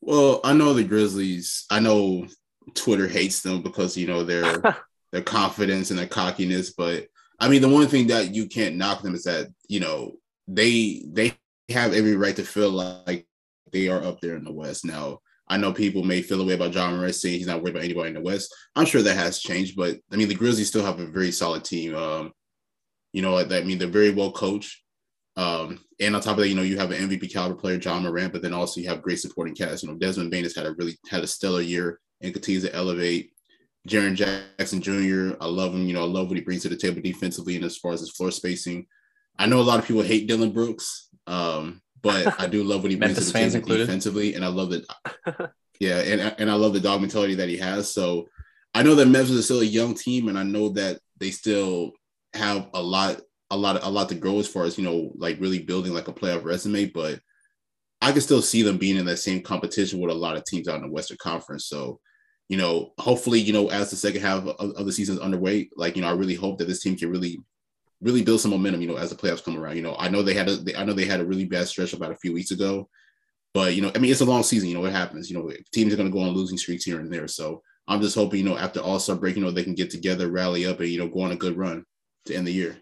Well, I know the Grizzlies. I know Twitter hates them because you know their <laughs> their confidence and their cockiness. But I mean, the one thing that you can't knock them is that you know they they have every right to feel like they are up there in the West. Now, I know people may feel a way about Ja Morant saying he's not worried about anybody in the West. I'm sure that has changed, but I mean, the Grizzlies still have a very solid team. Um, you know, I mean, they're very well coached. Um, and on top of that, you know, you have an MVP caliber player, Ja Morant, but then also you have great supporting cast. You know, Desmond Bane has had a really had a stellar year and continues to elevate. Jaren Jackson Jr., I love him. You know, I love what he brings to the table defensively and as far as his floor spacing. I know a lot of people hate Dillon Brooks, um, but I do love what he brings to the fans table included. defensively, and I love that. <laughs> yeah, and and I love the dog mentality that he has. So I know that Memphis is still a young team, and I know that they still have a lot, a lot, a lot to grow as far as you know, like really building like a playoff resume. But I can still see them being in that same competition with a lot of teams out in the Western Conference. So, you know, hopefully, you know, as the second half of, of the season is underway, like you know, I really hope that this team can really really build some momentum. You know, as the playoffs come around. You know, I know they had a they, I know they had a really bad stretch about a few weeks ago, but you know, I mean, it's a long season. You know what happens. You know, teams are going to go on losing streaks here and there. So I'm just hoping, you know, after All Star break, you know, they can get together, rally up, and you know, go on a good run to end the year.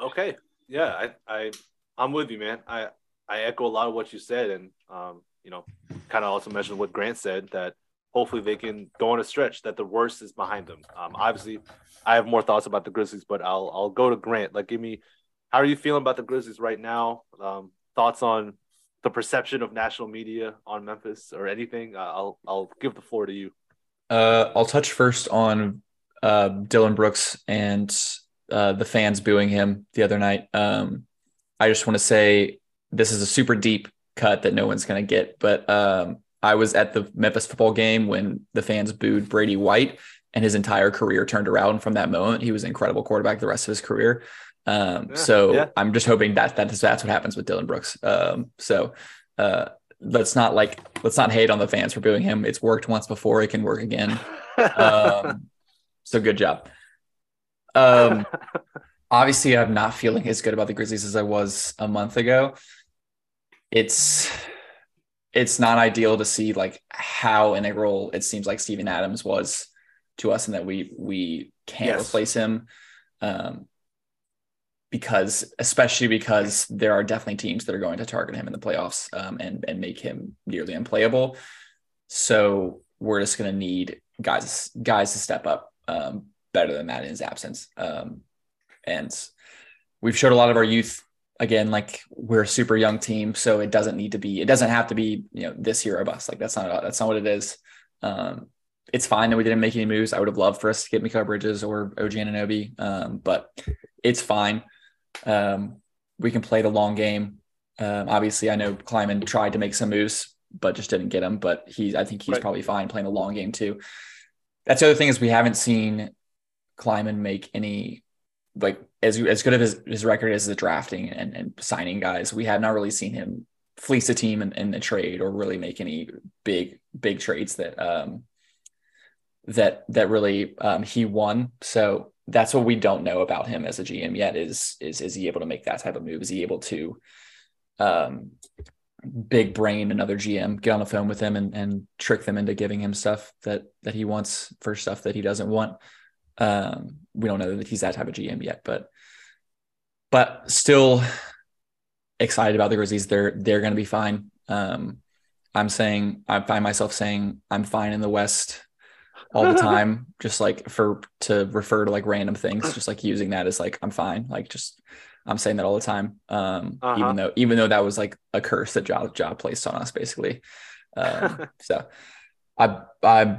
Okay. Yeah, I, I I'm with you, man. I I echo a lot of what you said, and um, you know, kind of also mentioned what Grant said that hopefully they can go on a stretch that the worst is behind them. Um, obviously, I have more thoughts about the Grizzlies, but I'll I'll go to Grant. Like, give me, how are you feeling about the Grizzlies right now? Um, thoughts on the perception of national media on Memphis or anything? I'll I'll give the floor to you. Uh, I'll touch first on uh, Dillon Brooks and uh, the fans booing him the other night. Um, I just want to say this is a super deep cut that no one's going to get, but um, I was at the Memphis football game when the fans booed Brady White, and his entire career turned around from that moment. He was an incredible quarterback the rest of his career. Um, yeah, so yeah. I'm just hoping that that's that's what happens with Dillon Brooks. Um, so uh, let's not like let's not hate on the fans for booing him. It's worked once before; it can work again. Um, <laughs> so good job. Um, obviously, I'm not feeling as good about the Grizzlies as I was a month ago. It's it's not ideal to see like how integral it seems like Steven Adams was to us and that we we can't yes. replace him. Um, because especially because there are definitely teams that are going to target him in the playoffs um, and and make him nearly unplayable. So we're just going to need guys guys to step up um, better than that in his absence. Um, and we've showed a lot of our youth again, like we're a super young team, so it doesn't need to be, it doesn't have to be, you know, this year or bust. Like that's not, that's not what it is. Um, it's fine that we didn't make any moves. I would have loved for us to get Mikal Bridges or OG Anunoby, um, but it's fine. Um, we can play the long game. Um, obviously, I know Kleiman tried to make some moves, but just didn't get them. But he, I think he's right. probably fine playing the long game too. That's the other thing is we haven't seen Kleiman make any like as as good of his, his record as the drafting and, and signing guys, we have not really seen him fleece a team in, in the trade or really make any big big trades that um that that really um, he won. So that's what we don't know about him as a GM yet. Is is is he able to make that type of move? Is he able to um big brain another GM, get on the phone with him and, and trick them into giving him stuff that that he wants for stuff that he doesn't want? Um, we don't know that he's that type of GM yet, but but still excited about the Grizzlies. They're they're going to be fine. Um, I'm saying I find myself saying I'm fine in the West all the <laughs> time, just like for to refer to like random things, just like using that as like I'm fine. Like just I'm saying that all the time. Um, uh-huh. even though even though that was like a curse that job job placed on us basically. Um, <laughs> so I I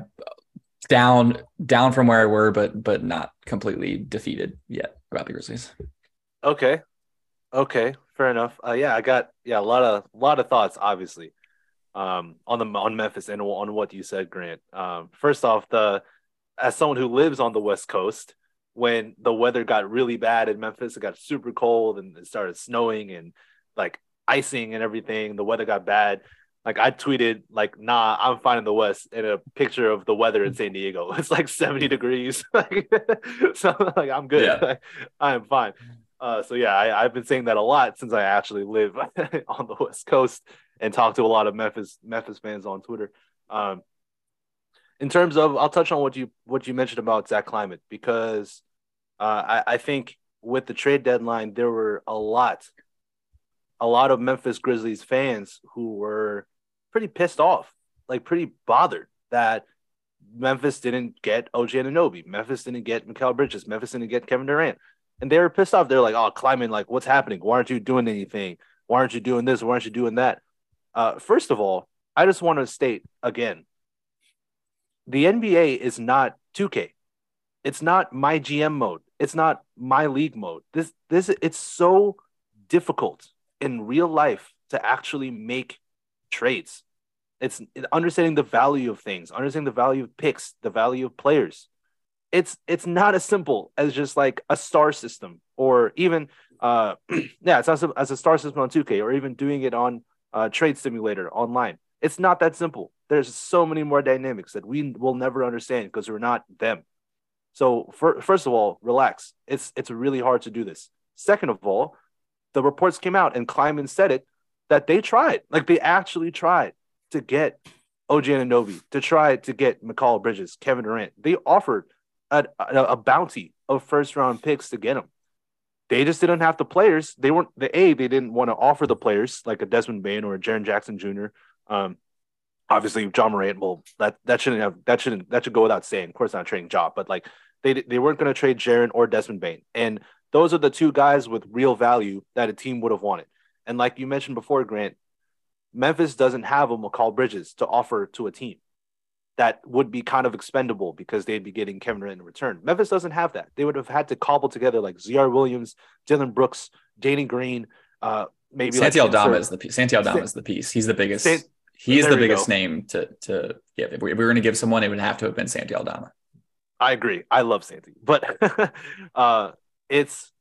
down down from where I were, but but not completely defeated yet about the Grizzlies. Okay, okay, fair enough. Uh, yeah, I got yeah a lot of a lot of thoughts, obviously, um, on the on Memphis and on what you said, Grant. Um, first off, the as someone who lives on the West Coast, when the weather got really bad in Memphis, it got super cold and it started snowing and like icing and everything. The weather got bad like I tweeted like nah I'm fine in the West in a picture of the weather in San Diego. <laughs> It's like 70 degrees. <laughs> so like I'm good. Yeah. I am fine. Uh, so yeah, I, have been saying that a lot since I actually live <laughs> on the West Coast and talk to a lot of Memphis Memphis fans on Twitter. Um, in terms of, I'll touch on what you what you mentioned about Zach Kleiman because uh, I, I think with the trade deadline there were a lot a lot of Memphis Grizzlies fans who were pretty pissed off, like pretty bothered that Memphis didn't get OG Anunoby, Memphis didn't get Mikal Bridges, Memphis didn't get Kevin Durant. And they were pissed off. They're like, oh, Kleiman, like, what's happening? Why aren't you doing anything? Why aren't you doing this? Why aren't you doing that? Uh, first of all, I just want to state again the NBA is not 2K. It's not my GM mode. It's not my league mode. This this it's so difficult in real life to actually make trades. It's understanding the value of things, understanding the value of picks, the value of players. It's it's not as simple as just like a star system or even uh <clears throat> yeah, it's not as a star system on 2K or even doing it on uh, trade simulator online. It's not that simple. There's so many more dynamics that we will never understand because we're not them. So for, first of all, relax. It's it's really hard to do this. Second of all, the reports came out and Kleiman said it that they tried, like they actually tried to get OG Anunoby, to try to get Mikal Bridges, Kevin Durant. They offered a, a, a bounty of first round picks to get them. They just didn't have the players. They weren't the A. They didn't want to offer the players like a Desmond Bane or a Jaren Jackson Jr. Um, obviously, Ja Morant. Well, that that shouldn't have that shouldn't that should go without saying. Of course, not trading Ja, but like they they weren't going to trade Jaren or Desmond Bane, and those are the two guys with real value that a team would have wanted. And like you mentioned before, Grant, Memphis doesn't have a Mikal Bridges to offer to a team that would be kind of expendable because they'd be getting Kevin Durant in return. Memphis doesn't have that. They would have had to cobble together like Ziaire Williams, Dillon Brooks, Danny Green, uh, maybe Santi like Aldama is the piece. Santi Aldama San- is the piece. He's the biggest. San- he is the biggest go. name to to give. If we, if we were going to give someone, it would have to have been Santi Aldama. I agree. I love Santi, but <laughs> uh, it's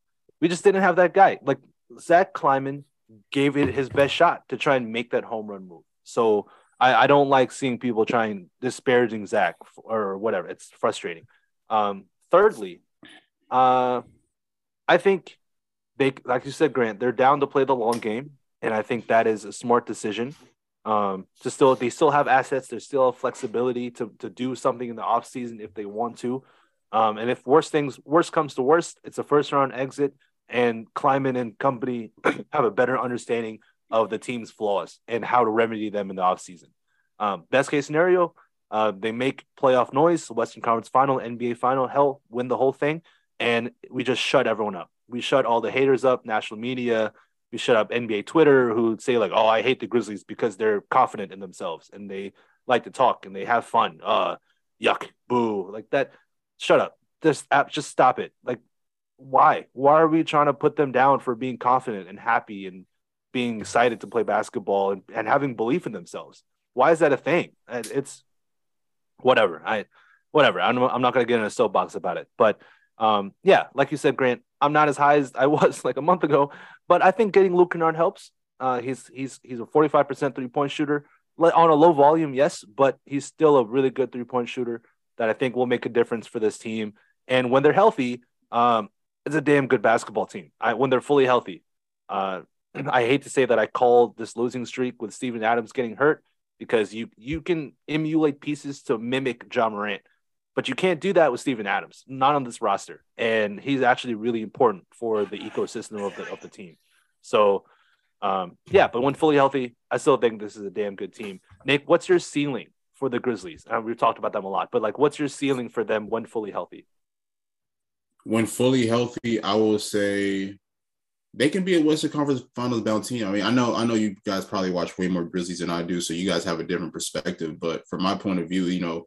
we just didn't have that guy. Like Zach Kleiman gave it his best shot to try and make that home run move. So I, I don't like seeing people trying disparaging Zach or whatever. It's frustrating. Um, thirdly, uh, I think they, like you said, Grant, they're down to play the long game, and I think that is a smart decision. Um, to still, they still have assets. There's still have flexibility to to do something in the off season if they want to. Um, and if worst things, worst comes to worst, it's a first round exit, and Kleiman and company <clears throat> have a better understanding of the team's flaws and how to remedy them in the offseason. Um, best case scenario, uh, they make playoff noise, Western Conference Final, NBA Final, hell, win the whole thing, and we just shut everyone up. We shut all the haters up, national media. We shut up NBA Twitter, who say like, "Oh, I hate the Grizzlies because they're confident in themselves and they like to talk and they have fun." Uh, yuck, boo, like that. Shut up. Just app, just stop it. Like, why? Why are we trying to put them down for being confident and happy and being excited to play basketball and, and having belief in themselves? Why is that a thing? It's whatever. I whatever. I'm, I'm not going to get in a soapbox about it. But um, yeah, like you said, Grant, I'm not as high as I <laughs> was like a month ago, but I think getting Luke Kennard helps. Uh, he's he's he's a 45% three point shooter on a low volume, yes, but he's still a really good three point shooter that I think will make a difference for this team. And when they're healthy, um, it's a damn good basketball team. I, when they're fully healthy, uh, <clears throat> I hate to say that I called this losing streak with Steven Adams getting hurt because you you can emulate pieces to mimic Ja Morant, but you can't do that with Steven Adams, not on this roster. And he's actually really important for the ecosystem of the of the team. So um, yeah, but when fully healthy, I still think this is a damn good team. Nick, what's your ceiling for the Grizzlies? Uh, we've talked about them a lot, but like, what's your ceiling for them when fully healthy? When fully healthy, I will say they can be a Western Conference Finals bound team. I mean, I know, I know you guys probably watch way more Grizzlies than I do, so you guys have a different perspective. But from my point of view, you know,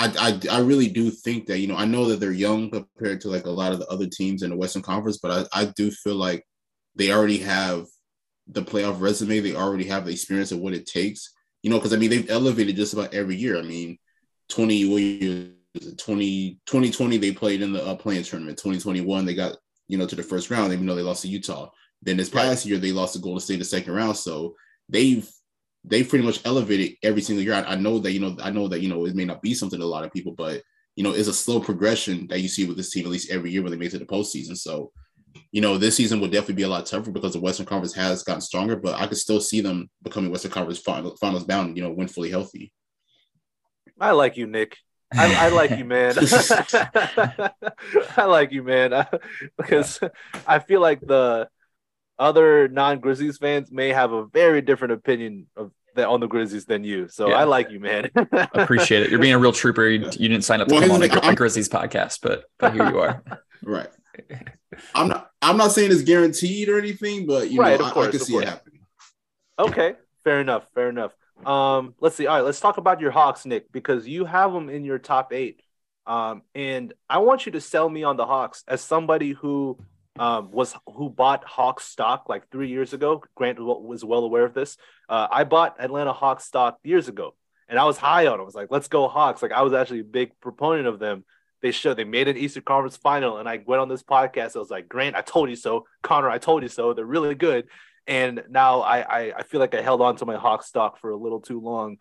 I, I, I really do think that you know I know that they're young compared to like a lot of the other teams in the Western Conference, but I, I do feel like they already have the playoff resume. They already have the experience of what it takes. You know, because I mean they've elevated just about every year. I mean, twenty what year is it? 20, 2020 they played in the uh, play-in tournament. Twenty twenty one they got you know to the first round, even though they lost to Utah. Then this past year they lost to Golden State the second round. So they've they've pretty much elevated every single year. I, I know that you know I know that you know it may not be something to a lot of people, but you know it's a slow progression that you see with this team at least every year when they make it to the postseason. So you know this season will definitely be a lot tougher because the Western Conference has gotten stronger, but I could still see them becoming Western Conference final, finals bound. You know when fully healthy. I like you, Nick. I, I like you, man. <laughs> I like you, man, because I feel like the other non-Grizzlies fans may have a very different opinion of that on the Grizzlies than you. So Yeah. I like you, man. <laughs> Appreciate it. You're being a real trooper. You, you didn't sign up to Well, come on a, here's the- a Grizzlies podcast, but, but here you are. <laughs> Right. I'm not. I'm not saying it's guaranteed or anything, but you Right, know of I, course, I can see course. it happening. Okay, fair enough. Fair enough. Um, let's see. All right, let's talk about your Hawks, Nick, because you have them in your top eight. Um, and I want you to sell me on the Hawks as somebody who um, was who bought Hawks stock like three years ago. Grant was well aware of this. Uh, I bought Atlanta Hawks stock years ago, and I was high on. it. I was like, "Let's go Hawks!" Like I was actually a big proponent of them. They showed they made an Eastern Conference final, and I went on this podcast. I was like, "Grant, I told you so." Connor, I told you so. They're really good and now I, I I feel like I held on to my Hawk stock for a little too long.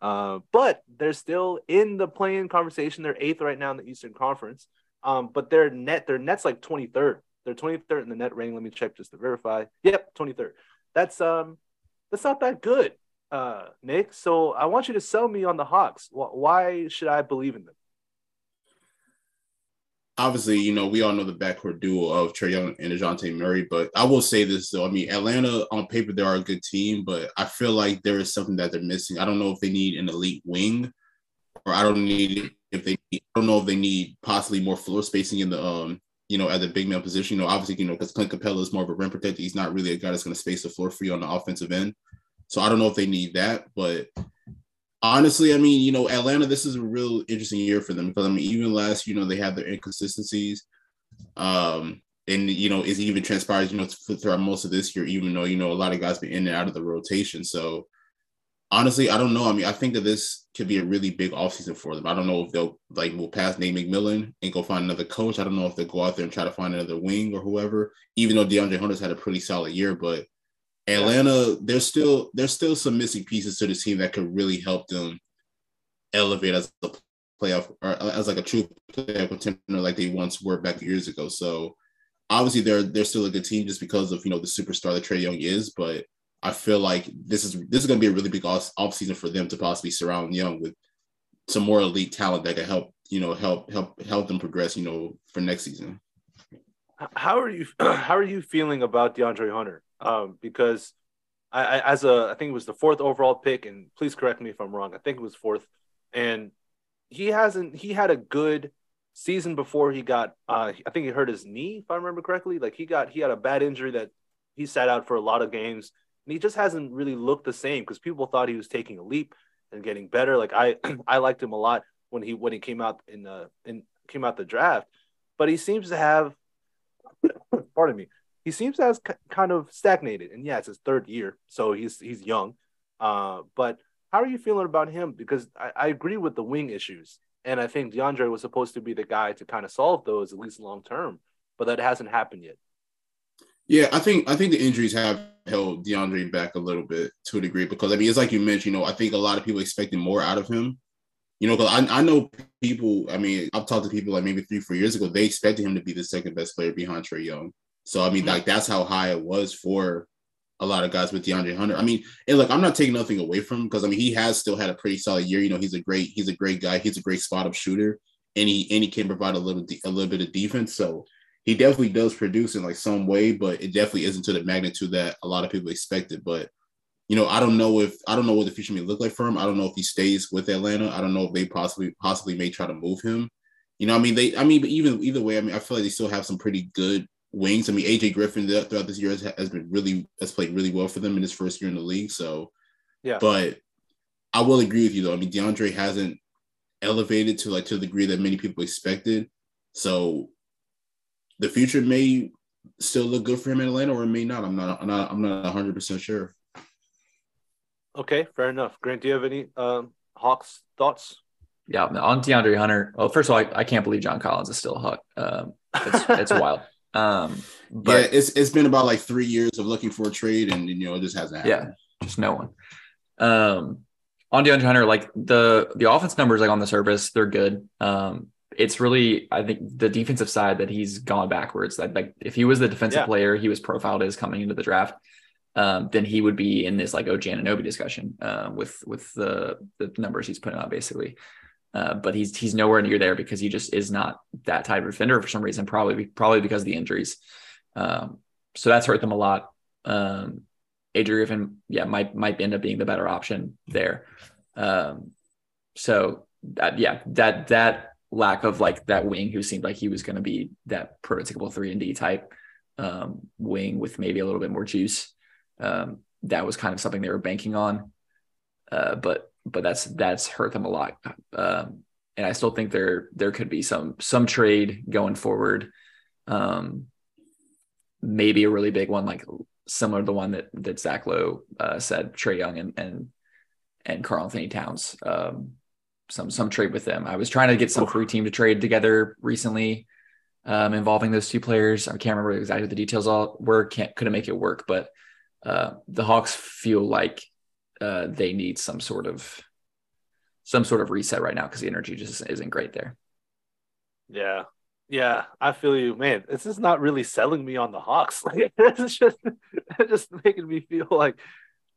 Uh, but they're still in the play-in conversation. They're eighth right now in the Eastern Conference. Um, but their net, their net's like 23rd. They're 23rd in the net rating. Let me check just to verify. Yep, 23rd. That's um, that's not that good, uh, Nick. So I want you to sell me on the Hawks. Why should I believe in them? Obviously, you know, we all know the backcourt duo of Trae Young and Dejounte Murray, but I will say this though. I mean, Atlanta on paper, they are a good team, but I feel like there is something that they're missing. I don't know if they need an elite wing, or I don't need if they I don't know if they need possibly more floor spacing in the um, you know, at the big man position. You know, obviously, you know, because Clint Capela is more of a rim protector. He's not really a guy that's going to space the floor for you on the offensive end. So I don't know if they need that, but honestly, I mean, you know, Atlanta, this is a real interesting year for them because I mean, even last, you know, they had their inconsistencies. Um, and you know, it's even transpired, you know, throughout most of this year, even though you know a lot of guys been in and out of the rotation. So honestly, I don't know. I mean, I think that this could be a really big offseason for them. I don't know if they'll like will pass Nate McMillan and go find another coach. I don't know if they'll go out there and try to find another wing or whoever, even though DeAndre Hunter's had a pretty solid year, but Atlanta, there's still there's still some missing pieces to the team that could really help them elevate as a playoff or as like a true playoff contender like they once were back years ago. So obviously they're they're still a good team just because of you know the superstar that Trae Young is, but I feel like this is this is going to be a really big off, off season for them to possibly surround Young with some more elite talent that could help you know help help help them progress you know for next season. How are you <clears throat> how are you feeling about DeAndre Hunter? Um, because I, I, as a I think it was the fourth overall pick, and please correct me if I'm wrong. I think it was fourth, and he hasn't he had a good season before he got uh, I think he hurt his knee if I remember correctly. Like he got he had a bad injury that he sat out for a lot of games, and he just hasn't really looked the same because people thought he was taking a leap and getting better. Like I <clears throat> I liked him a lot when he when he came out in the in came out the draft, but he seems to have <coughs> pardon me he seems to have kind of stagnated. And yeah, it's his third year, so he's he's young. Uh, but how are you feeling about him? Because I, I, agree with the wing issues, and I think DeAndre was supposed to be the guy to kind of solve those at least long term, but that hasn't happened yet. Yeah, I think I think the injuries have held DeAndre back a little bit to a degree because I mean it's like you mentioned, you know, I think a lot of people expecting more out of him. You know, because I, I know people, I mean, I've talked to people like maybe three, four years ago, they expected him to be the second best player behind Trae Young. So I mean, like that's how high it was for a lot of guys with DeAndre Hunter. I mean, and look, I'm not taking nothing away from him because I mean he has still had a pretty solid year. You know, he's a great he's a great guy. He's a great spot up shooter, and he and he can provide a little a little bit of defense. So he definitely does produce in like some way, but it definitely isn't to the magnitude that a lot of people expected. But you know, I don't know if I don't know what the future may look like for him. I don't know if he stays with Atlanta. I don't know if they possibly possibly may try to move him. You know, I mean, they I mean, but even either way, I mean, I feel like they still have some pretty good wings. I mean, AJ Griffin throughout this year has, has been really has played really well for them in his first year in the league. So, yeah. But I will agree with you though. I mean, DeAndre hasn't elevated to like to the degree that many people expected. So, the future may still look good for him in Atlanta, or it may not. I'm not. I'm not. I'm not 100 percent sure. Okay, fair enough. Grant, do you have any um, Hawks thoughts? Yeah, on DeAndre Hunter. Well, first of all, I, I can't believe John Collins is still a Hawk. Um, it's, it's <laughs> wild. Um, but yeah, it's it's been about like three years of looking for a trade, and you know, it just hasn't happened. Yeah, just no one. Um, on DeAndre Hunter, like the the offense numbers, like on the surface, they're good. Um, it's really, I think, the defensive side that he's gone backwards. That like if he was the defensive yeah. player he was profiled as coming into the draft, um, then he would be in this like OG Anunoby discussion uh, with with the the numbers he's putting out basically. Uh, but he's he's nowhere near there because he just is not that type of defender for some reason. Probably probably because of the injuries. Um, so that's hurt them a lot. Um, Adrian Griffin, yeah, might might end up being the better option there. Um, so that yeah, that that lack of like that wing who seemed like he was going to be that prototypical three and D type um, wing with maybe a little bit more juice. Um, that was kind of something they were banking on. Uh, but but that's that's hurt them a lot. Um, and I still think there there could be some some trade going forward. Um, maybe a really big one, like similar to the one that that Zach Lowe uh, said, Trae Young and and and Karl-Anthony Towns. Um, some some trade with them. I was trying to get some free team to trade together recently, um, involving those two players. I can't remember exactly what the details all were. Can't couldn't make it work, but uh, the Hawks feel like uh, they need some sort of some sort of reset right now because the energy just isn't great there. Yeah. Yeah, I feel you, man. This is not really selling me on the Hawks. <laughs> Like it's just it's <laughs> just making me feel like,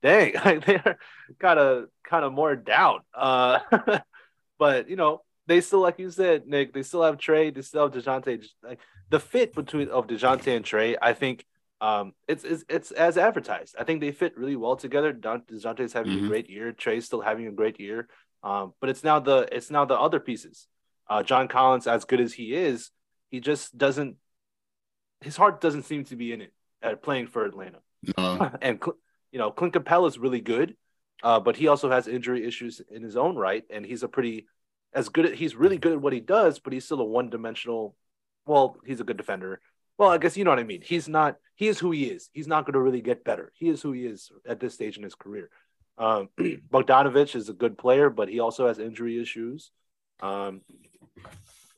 dang, <laughs> like they're kind of kind of more down. Uh, but you know, they still, like you said, Nick, they still have Trae, they still have Dejounte. Like the fit between of Dejounte and Trae, I think, um, it's it's it's as advertised. I think they fit really well together. Dejounte's having Mhm. a great year, Trae's still having a great year. Um, but it's now the it's now the other pieces. Uh, John Collins, as good as he is, he just doesn't. His heart doesn't seem to be in it at playing for Atlanta. Uh, <laughs> and you know, Clint Capela is really good, uh, but he also has injury issues in his own right, and he's a pretty as good. He's really good at what he does, but he's still a one dimensional. Well, he's a good defender. Well, I guess you know what I mean. He's not. He is who he is. He's not going to really get better. He is who he is at this stage in his career. Um, <clears throat> Bogdanovich is a good player, but he also has injury issues. Um,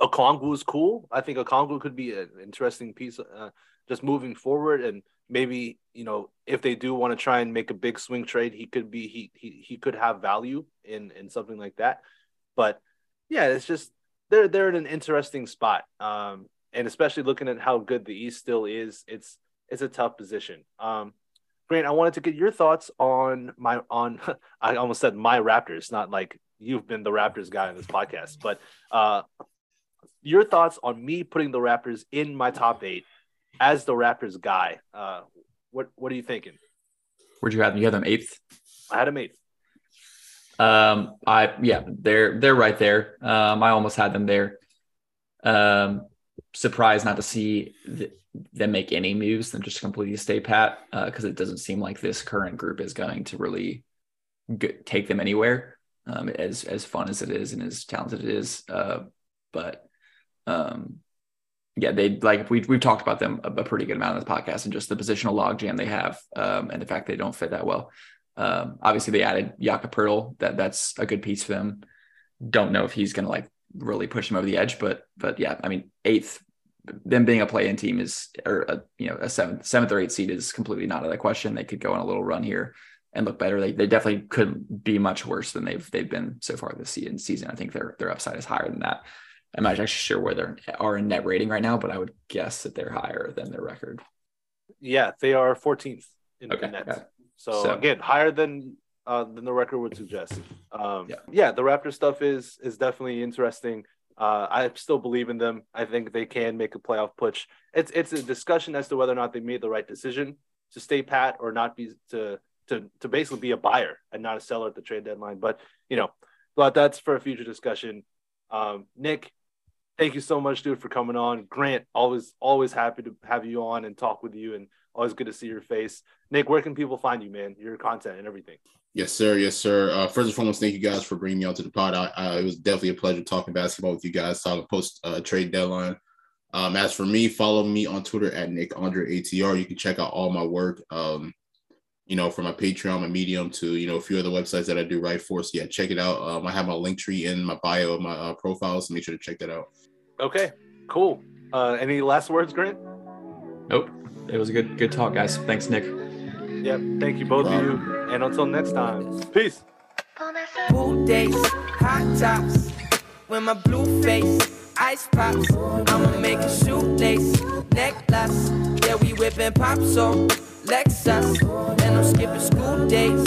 Okongwu is cool. I think Okongwu could be an interesting piece, uh, just moving forward, and maybe you know if they do want to try and make a big swing trade, he could be he he he could have value in in something like that. But yeah, it's just they're they're in an interesting spot, um, and especially looking at how good the East still is, it's it's a tough position. Um, Grant, I wanted to get your thoughts on my on <laughs> I almost said my Raptors, not like you've been the Raptors guy in this podcast, but uh, your thoughts on me putting the Raptors in my top eight as the Raptors guy. Uh, what what are you thinking? Where'd you have them? You have them eighth. I had them eighth. Um, I yeah, they're they're right there. Um, I almost had them there. Um, surprised not to see th- them make any moves and just completely stay pat because it doesn't seem like this current group is going to really g- take them anywhere. Um, as as fun as it is and as talented it is, uh, but um, yeah, they like we we've talked about them a, a pretty good amount on this podcast and just the positional logjam they have um, and the fact they don't fit that well. Um, obviously, they added Jakob. That that's a good piece for them. Don't know if he's going to like really push them over the edge, but but yeah, I mean, eighth, them being a play-in team is or a, you know a seventh seventh or eighth seed is completely not out of the question. They could go on a little run here and look better. They, they definitely could be much worse than they've they've been so far this season. Season, I think their their upside is higher than that. I'm not actually sure where they are in net rating right now, but I would guess that they're higher than their record. Yeah, they are 14th in Okay, the net. okay. So, So- again, higher than uh, than the record would suggest. Um, Yeah. yeah, the Raptor stuff is is definitely interesting. Uh, I still believe in them. I think they can make a playoff push. It's it's a discussion as to whether or not they made the right decision to stay pat or not be to to to basically be a buyer and not a seller at the trade deadline. But you know, but that's for a future discussion. Um, Nick, thank you so much, dude, for coming on. Grant, always always happy to have you on and talk with you, and always good to see your face. Nick, where can people find you, man? Your content and everything. Yes, sir. Yes, sir. Uh, first and foremost, thank you guys for bringing me onto the pod. I, I, it was definitely a pleasure talking basketball with you guys, talking post uh, trade deadline. Um, as for me, follow me on Twitter at Nick Andre ATR. You can check out all my work. Um, you know, from my Patreon, my Medium to you know a few other websites that I do write for. So yeah, check it out. Um, I have my Linktree in my bio of my uh, profile, so make sure to check that out. Okay, cool. Uh, any last words, Grant? Nope. It was a good good talk, guys. Thanks, Nick. Yep. Thank you both of you, and until next time, peace. Days, hot tops, my blue face, ice pops. I'ma make a shoelace, necklace. Yeah, we whipping Lexus, and I'm skipping school days,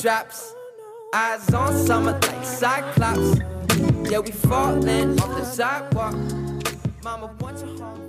drops. Eyes on summer like Cyclops. Yeah, we falling off the sidewalk. Mama, home.